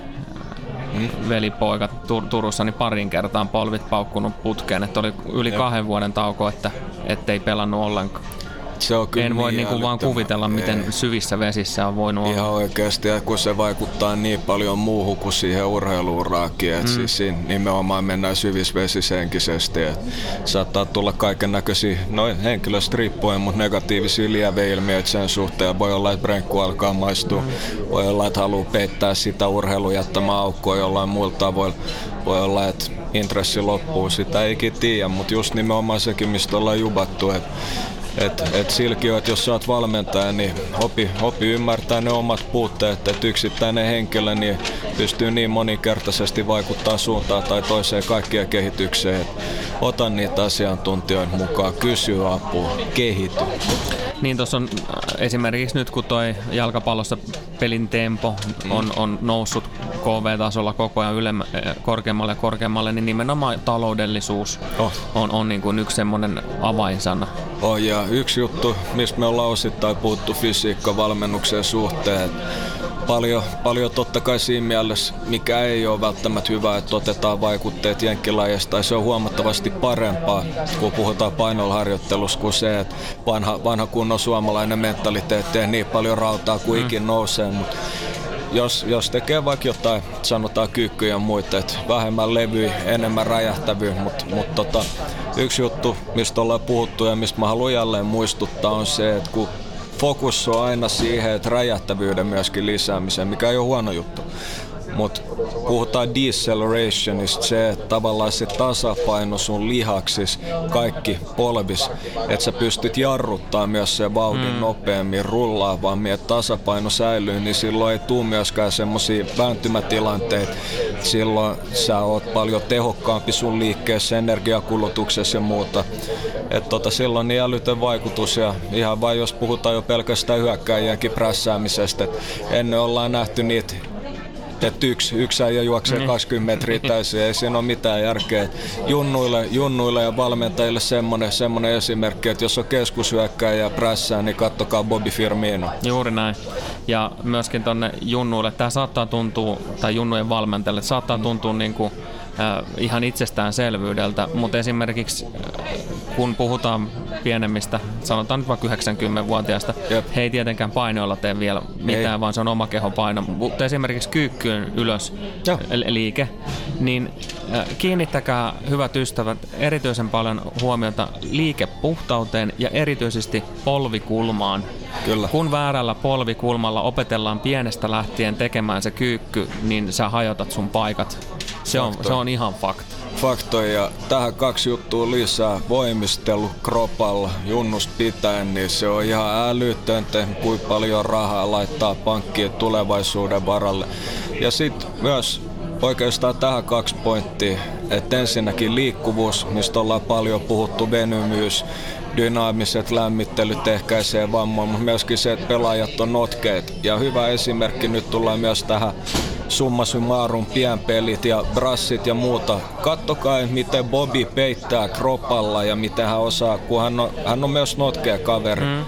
mm. velipoika Tur- Turussa niin parin kertaan polvit paukkunut putkeen, että oli yli Jep. kahden vuoden tauko, että ettei pelannut ollenkaan. Se on kyllä en voi niin niinku vaan kuvitella, miten ei. syvissä vesissä on voinut olla. Ihan oikeasti, ja kun se vaikuttaa niin paljon muuhun kuin siihen urheiluuraakin, että mm. siis siinä nimenomaan mennään syvisvesisenkisesti. Että saattaa tulla kaiken näköisiä, noin henkilöstä riippuen, mutta negatiivisia lieveilmiöitä sen suhteen. Voi olla, että brenkku alkaa maistua. Mm. Voi olla, että haluaa peittää sitä urheilujättämää aukkoa jollain muilta tavoilla. Voi olla, että intressi loppuu, sitä ei tiedä, mutta just nimenomaan sekin, mistä ollaan jubattu, että et, et että jos sä oot valmentaja, niin opi, opi ymmärtää ne omat puutteet, että yksittäinen henkilö niin pystyy niin monikertaisesti vaikuttaa suuntaan tai toiseen kaikkien kehitykseen. Et ota niitä asiantuntijoita mukaan, kysy apua, kehity. Niin tuossa on äh, esimerkiksi nyt kun toi jalkapallossa pelin tempo on, mm. on noussut KV-tasolla koko ajan ylemmä, äh, korkeammalle ja korkeammalle, niin nimenomaan taloudellisuus oh. on, on niin kuin yksi semmoinen avainsana. Oh, ja yksi juttu, mistä me ollaan osittain puhuttu fysiikka-valmennuksen suhteen, paljon, paljon totta kai siinä mielessä, mikä ei ole välttämättä hyvä, että otetaan vaikutteet jenkkilajista, ja se on huomattavasti parempaa, kun puhutaan painolharjoittelussa, kuin se, että vanha, vanha kunnon suomalainen mentaliteetti ei niin paljon rautaa kuin mm. ikin nousee, mutta jos, jos tekee vaikka jotain, sanotaan kyykkyjä ja muita, että vähemmän levy, enemmän räjähtävyä, mutta mut tota, yksi juttu, mistä ollaan puhuttu ja mistä mä haluan jälleen muistuttaa on se, että kun fokus on aina siihen, että räjähtävyyden myöskin lisäämiseen, mikä ei ole huono juttu. Mutta puhutaan decelerationista, se, että tavallaan se tasapaino sun lihaksis, kaikki polvis, että sä pystyt jarruttaa myös se vauhdin mm. nopeammin rullaa, vaan että tasapaino säilyy, niin silloin ei tule myöskään semmosia vääntymätilanteita. Silloin sä oot paljon tehokkaampi sun liikkeessä, energiakulutuksessa ja muuta. Et tota, silloin on niin älytön vaikutus ja ihan vain jos puhutaan jo pelkästään hyökkäjienkin prässäämisestä, että ennen ollaan nähty niitä että yksi, yksi äijä juoksee 20 niin. metriä täysin, ei siinä ole mitään järkeä. Junnuille, junnuille ja valmentajille semmoinen, semmoinen esimerkki, että jos on keskushyökkäjä ja prässää, niin kattokaa Bobby Firmino. Juuri näin. Ja myöskin tonne junnuille, tämä saattaa tuntua, tai junnujen valmentajille, saattaa tuntua niin kuin ihan itsestäänselvyydeltä, mutta esimerkiksi kun puhutaan pienemmistä, sanotaan nyt vaikka 90-vuotiaista, Jep. he ei tietenkään painoilla tee vielä mitään, ei. vaan se on oma kehon paino. Mutta esimerkiksi kyykkyyn ylös ja. liike, niin kiinnittäkää hyvät ystävät erityisen paljon huomiota liikepuhtauteen ja erityisesti polvikulmaan. Kyllä. Kun väärällä polvikulmalla opetellaan pienestä lähtien tekemään se kyykky, niin sä hajotat sun paikat. Se on, se on ihan fakta. faktoja. Tähän kaksi juttua lisää. Voimistelu kropalla, junnus pitäen, niin se on ihan älytöntä, kuinka paljon rahaa laittaa pankkiin tulevaisuuden varalle. Ja sitten myös oikeastaan tähän kaksi pointtia. Että ensinnäkin liikkuvuus, mistä ollaan paljon puhuttu, venymyys, dynaamiset lämmittelyt ehkäisee vammoja, mutta myöskin se, että pelaajat on notkeet. Ja hyvä esimerkki nyt tullaan myös tähän summa summarum pienpelit ja brassit ja muuta. Kattokaa, miten Bobby peittää kropalla ja miten hän osaa, kun hän on, hän on myös notkea kaveri. Mm.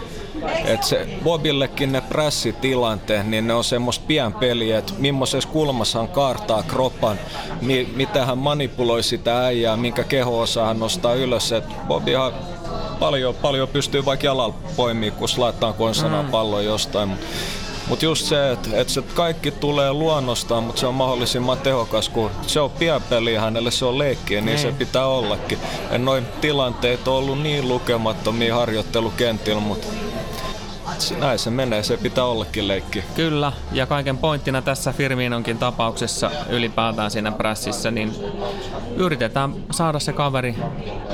Et se Bobillekin ne pressitilanteet, niin ne on semmoista pienpeliä, että millaisessa kulmassa hän kaartaa kroppan, mi- mitä hän manipuloi sitä äijää, minkä keho-osa hän nostaa ylös. Et Bobihan paljon, paljon pystyy vaikka jalalla poimimaan, kun laittaa konsanaan mm. pallon jostain. Mutta just se, että et se kaikki tulee luonnostaan, mutta se on mahdollisimman tehokas, kun se on pienpeli hänelle, se on leikkiä, niin mm. se niin. pitää ollakin. Ja noin tilanteet on ollut niin lukemattomia harjoittelukentillä, mutta näin se menee, se pitää ollakin leikki. Kyllä, ja kaiken pointtina tässä Firminonkin tapauksessa ylipäätään siinä prässissä, niin yritetään saada se kaveri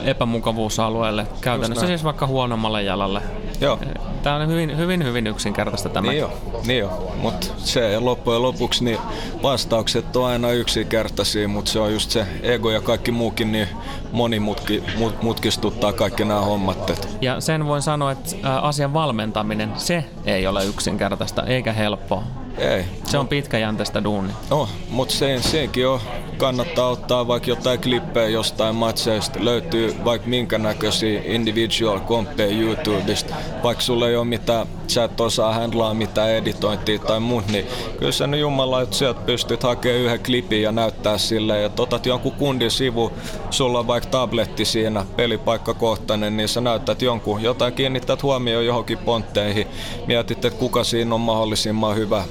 epämukavuusalueelle, käytännössä siis vaikka huonommalle jalalle. Joo. Tämä on hyvin, hyvin, hyvin yksinkertaista tämä. Niin joo, niin jo. mutta se loppujen lopuksi niin vastaukset on aina yksinkertaisia, mutta se on just se ego ja kaikki muukin niin monimutkistuttaa kaikki nämä hommat. Ja sen voin sanoa, että asian valmentaminen, se ei ole yksinkertaista eikä helppoa. Ei. Se on pitkäjänteistä duuni. Oh, mutta se, sekin on, kannattaa ottaa vaikka jotain klippejä jostain matseista. Löytyy vaikka minkä näköisiä individual komppeja YouTubesta. Vaikka sulla ei ole mitään, sä et osaa handlaa mitään editointia tai muut, niin kyllä sä nyt jumala, että sieltä pystyt hakemaan yhden klipin ja näyttää sille. Ja otat jonkun kundin sivu, sulla on vaikka tabletti siinä, pelipaikkakohtainen, niin sä näytät jonkun, jotain kiinnittät huomioon johonkin pontteihin. Mietit, että kuka siinä on mahdollisimman hyvä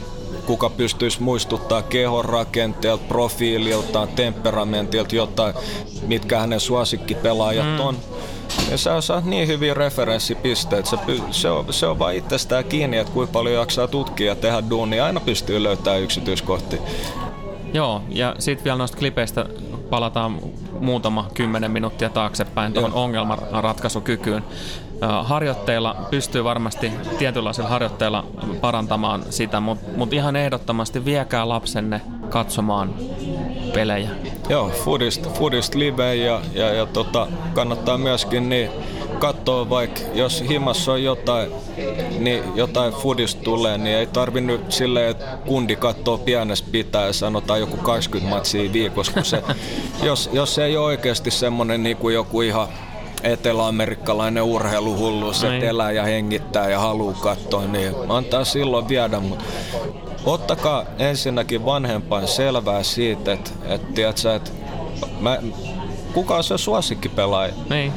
kuka pystyisi muistuttaa kehon rakenteelta, profiililtaan, temperamentilta jotain, mitkä hänen suosikkipelaajat mm. on. Ja sä saat niin hyviä referenssipisteitä, se, se, on, se on vaan itsestään kiinni, että kuinka paljon jaksaa tutkia ja tehdä duunia, aina pystyy löytämään yksityiskohtia. Joo, ja sitten vielä noista klipeistä palataan muutama kymmenen minuuttia taaksepäin tuohon ongelmanratkaisukykyyn harjoitteilla pystyy varmasti tietynlaisilla harjoitteilla parantamaan sitä, mutta mut ihan ehdottomasti viekää lapsenne katsomaan pelejä. Joo, foodist, foodist live ja, ja, ja tota, kannattaa myöskin niin katsoa vaikka, jos himassa on jotain, niin jotain foodista tulee, niin ei tarvi nyt silleen, että kundi katsoo pienessä pitää ja sanotaan joku 20 matsia viikossa, kun se, jos, jos se ei ole oikeasti semmoinen niin kuin joku ihan eteläamerikkalainen urheiluhullu, se Näin. elää ja hengittää ja haluaa katsoa, niin antaa silloin viedä, mutta ottakaa ensinnäkin vanhempain selvää siitä, että, että, tiedätkö, että mä, kuka on se suosikkipelaaja? Niin.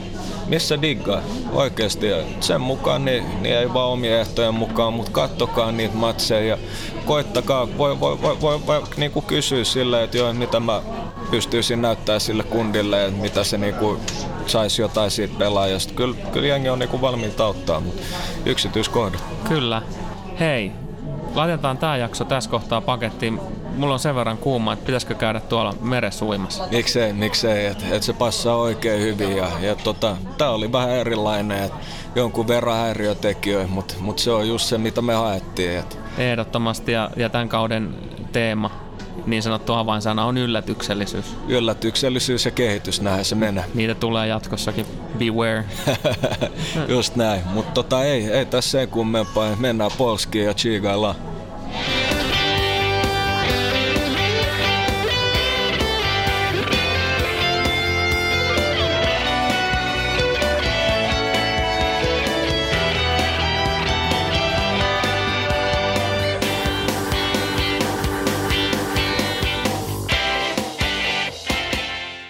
Missä diggaa? Oikeasti. Sen mukaan niin, niin ei vaan omien ehtojen mukaan, mutta kattokaa niitä matseja ja koittakaa. Voi, voi, voi, voi, voi niin kuin kysyä silleen, että joo, mitä mä pystyisin näyttää sille kundille, että mitä se niin kuin saisi jotain siitä pelaajasta. Kyllä, kyllä jengi on niinku valmiita auttaa, mutta yksityiskohdat. Kyllä. Hei, laitetaan tämä jakso tässä kohtaa pakettiin. Mulla on sen verran kuuma, että pitäisikö käydä tuolla meressä uimassa. Miksei, miksei, että et se passaa oikein hyvin. Ja, ja tota, tää oli vähän erilainen, että jonkun verran häiriötekijöitä, mutta mut se on just se, mitä me haettiin. Et. Ehdottomasti, ja, ja tämän kauden teema niin sanottu avainsana on yllätyksellisyys. Yllätyksellisyys ja kehitys, näin se menee. Niitä tulee jatkossakin. Beware. Just näin, mutta tota, ei, ei tässä sen kummempaa. Mennään polskiin ja chigaillaan.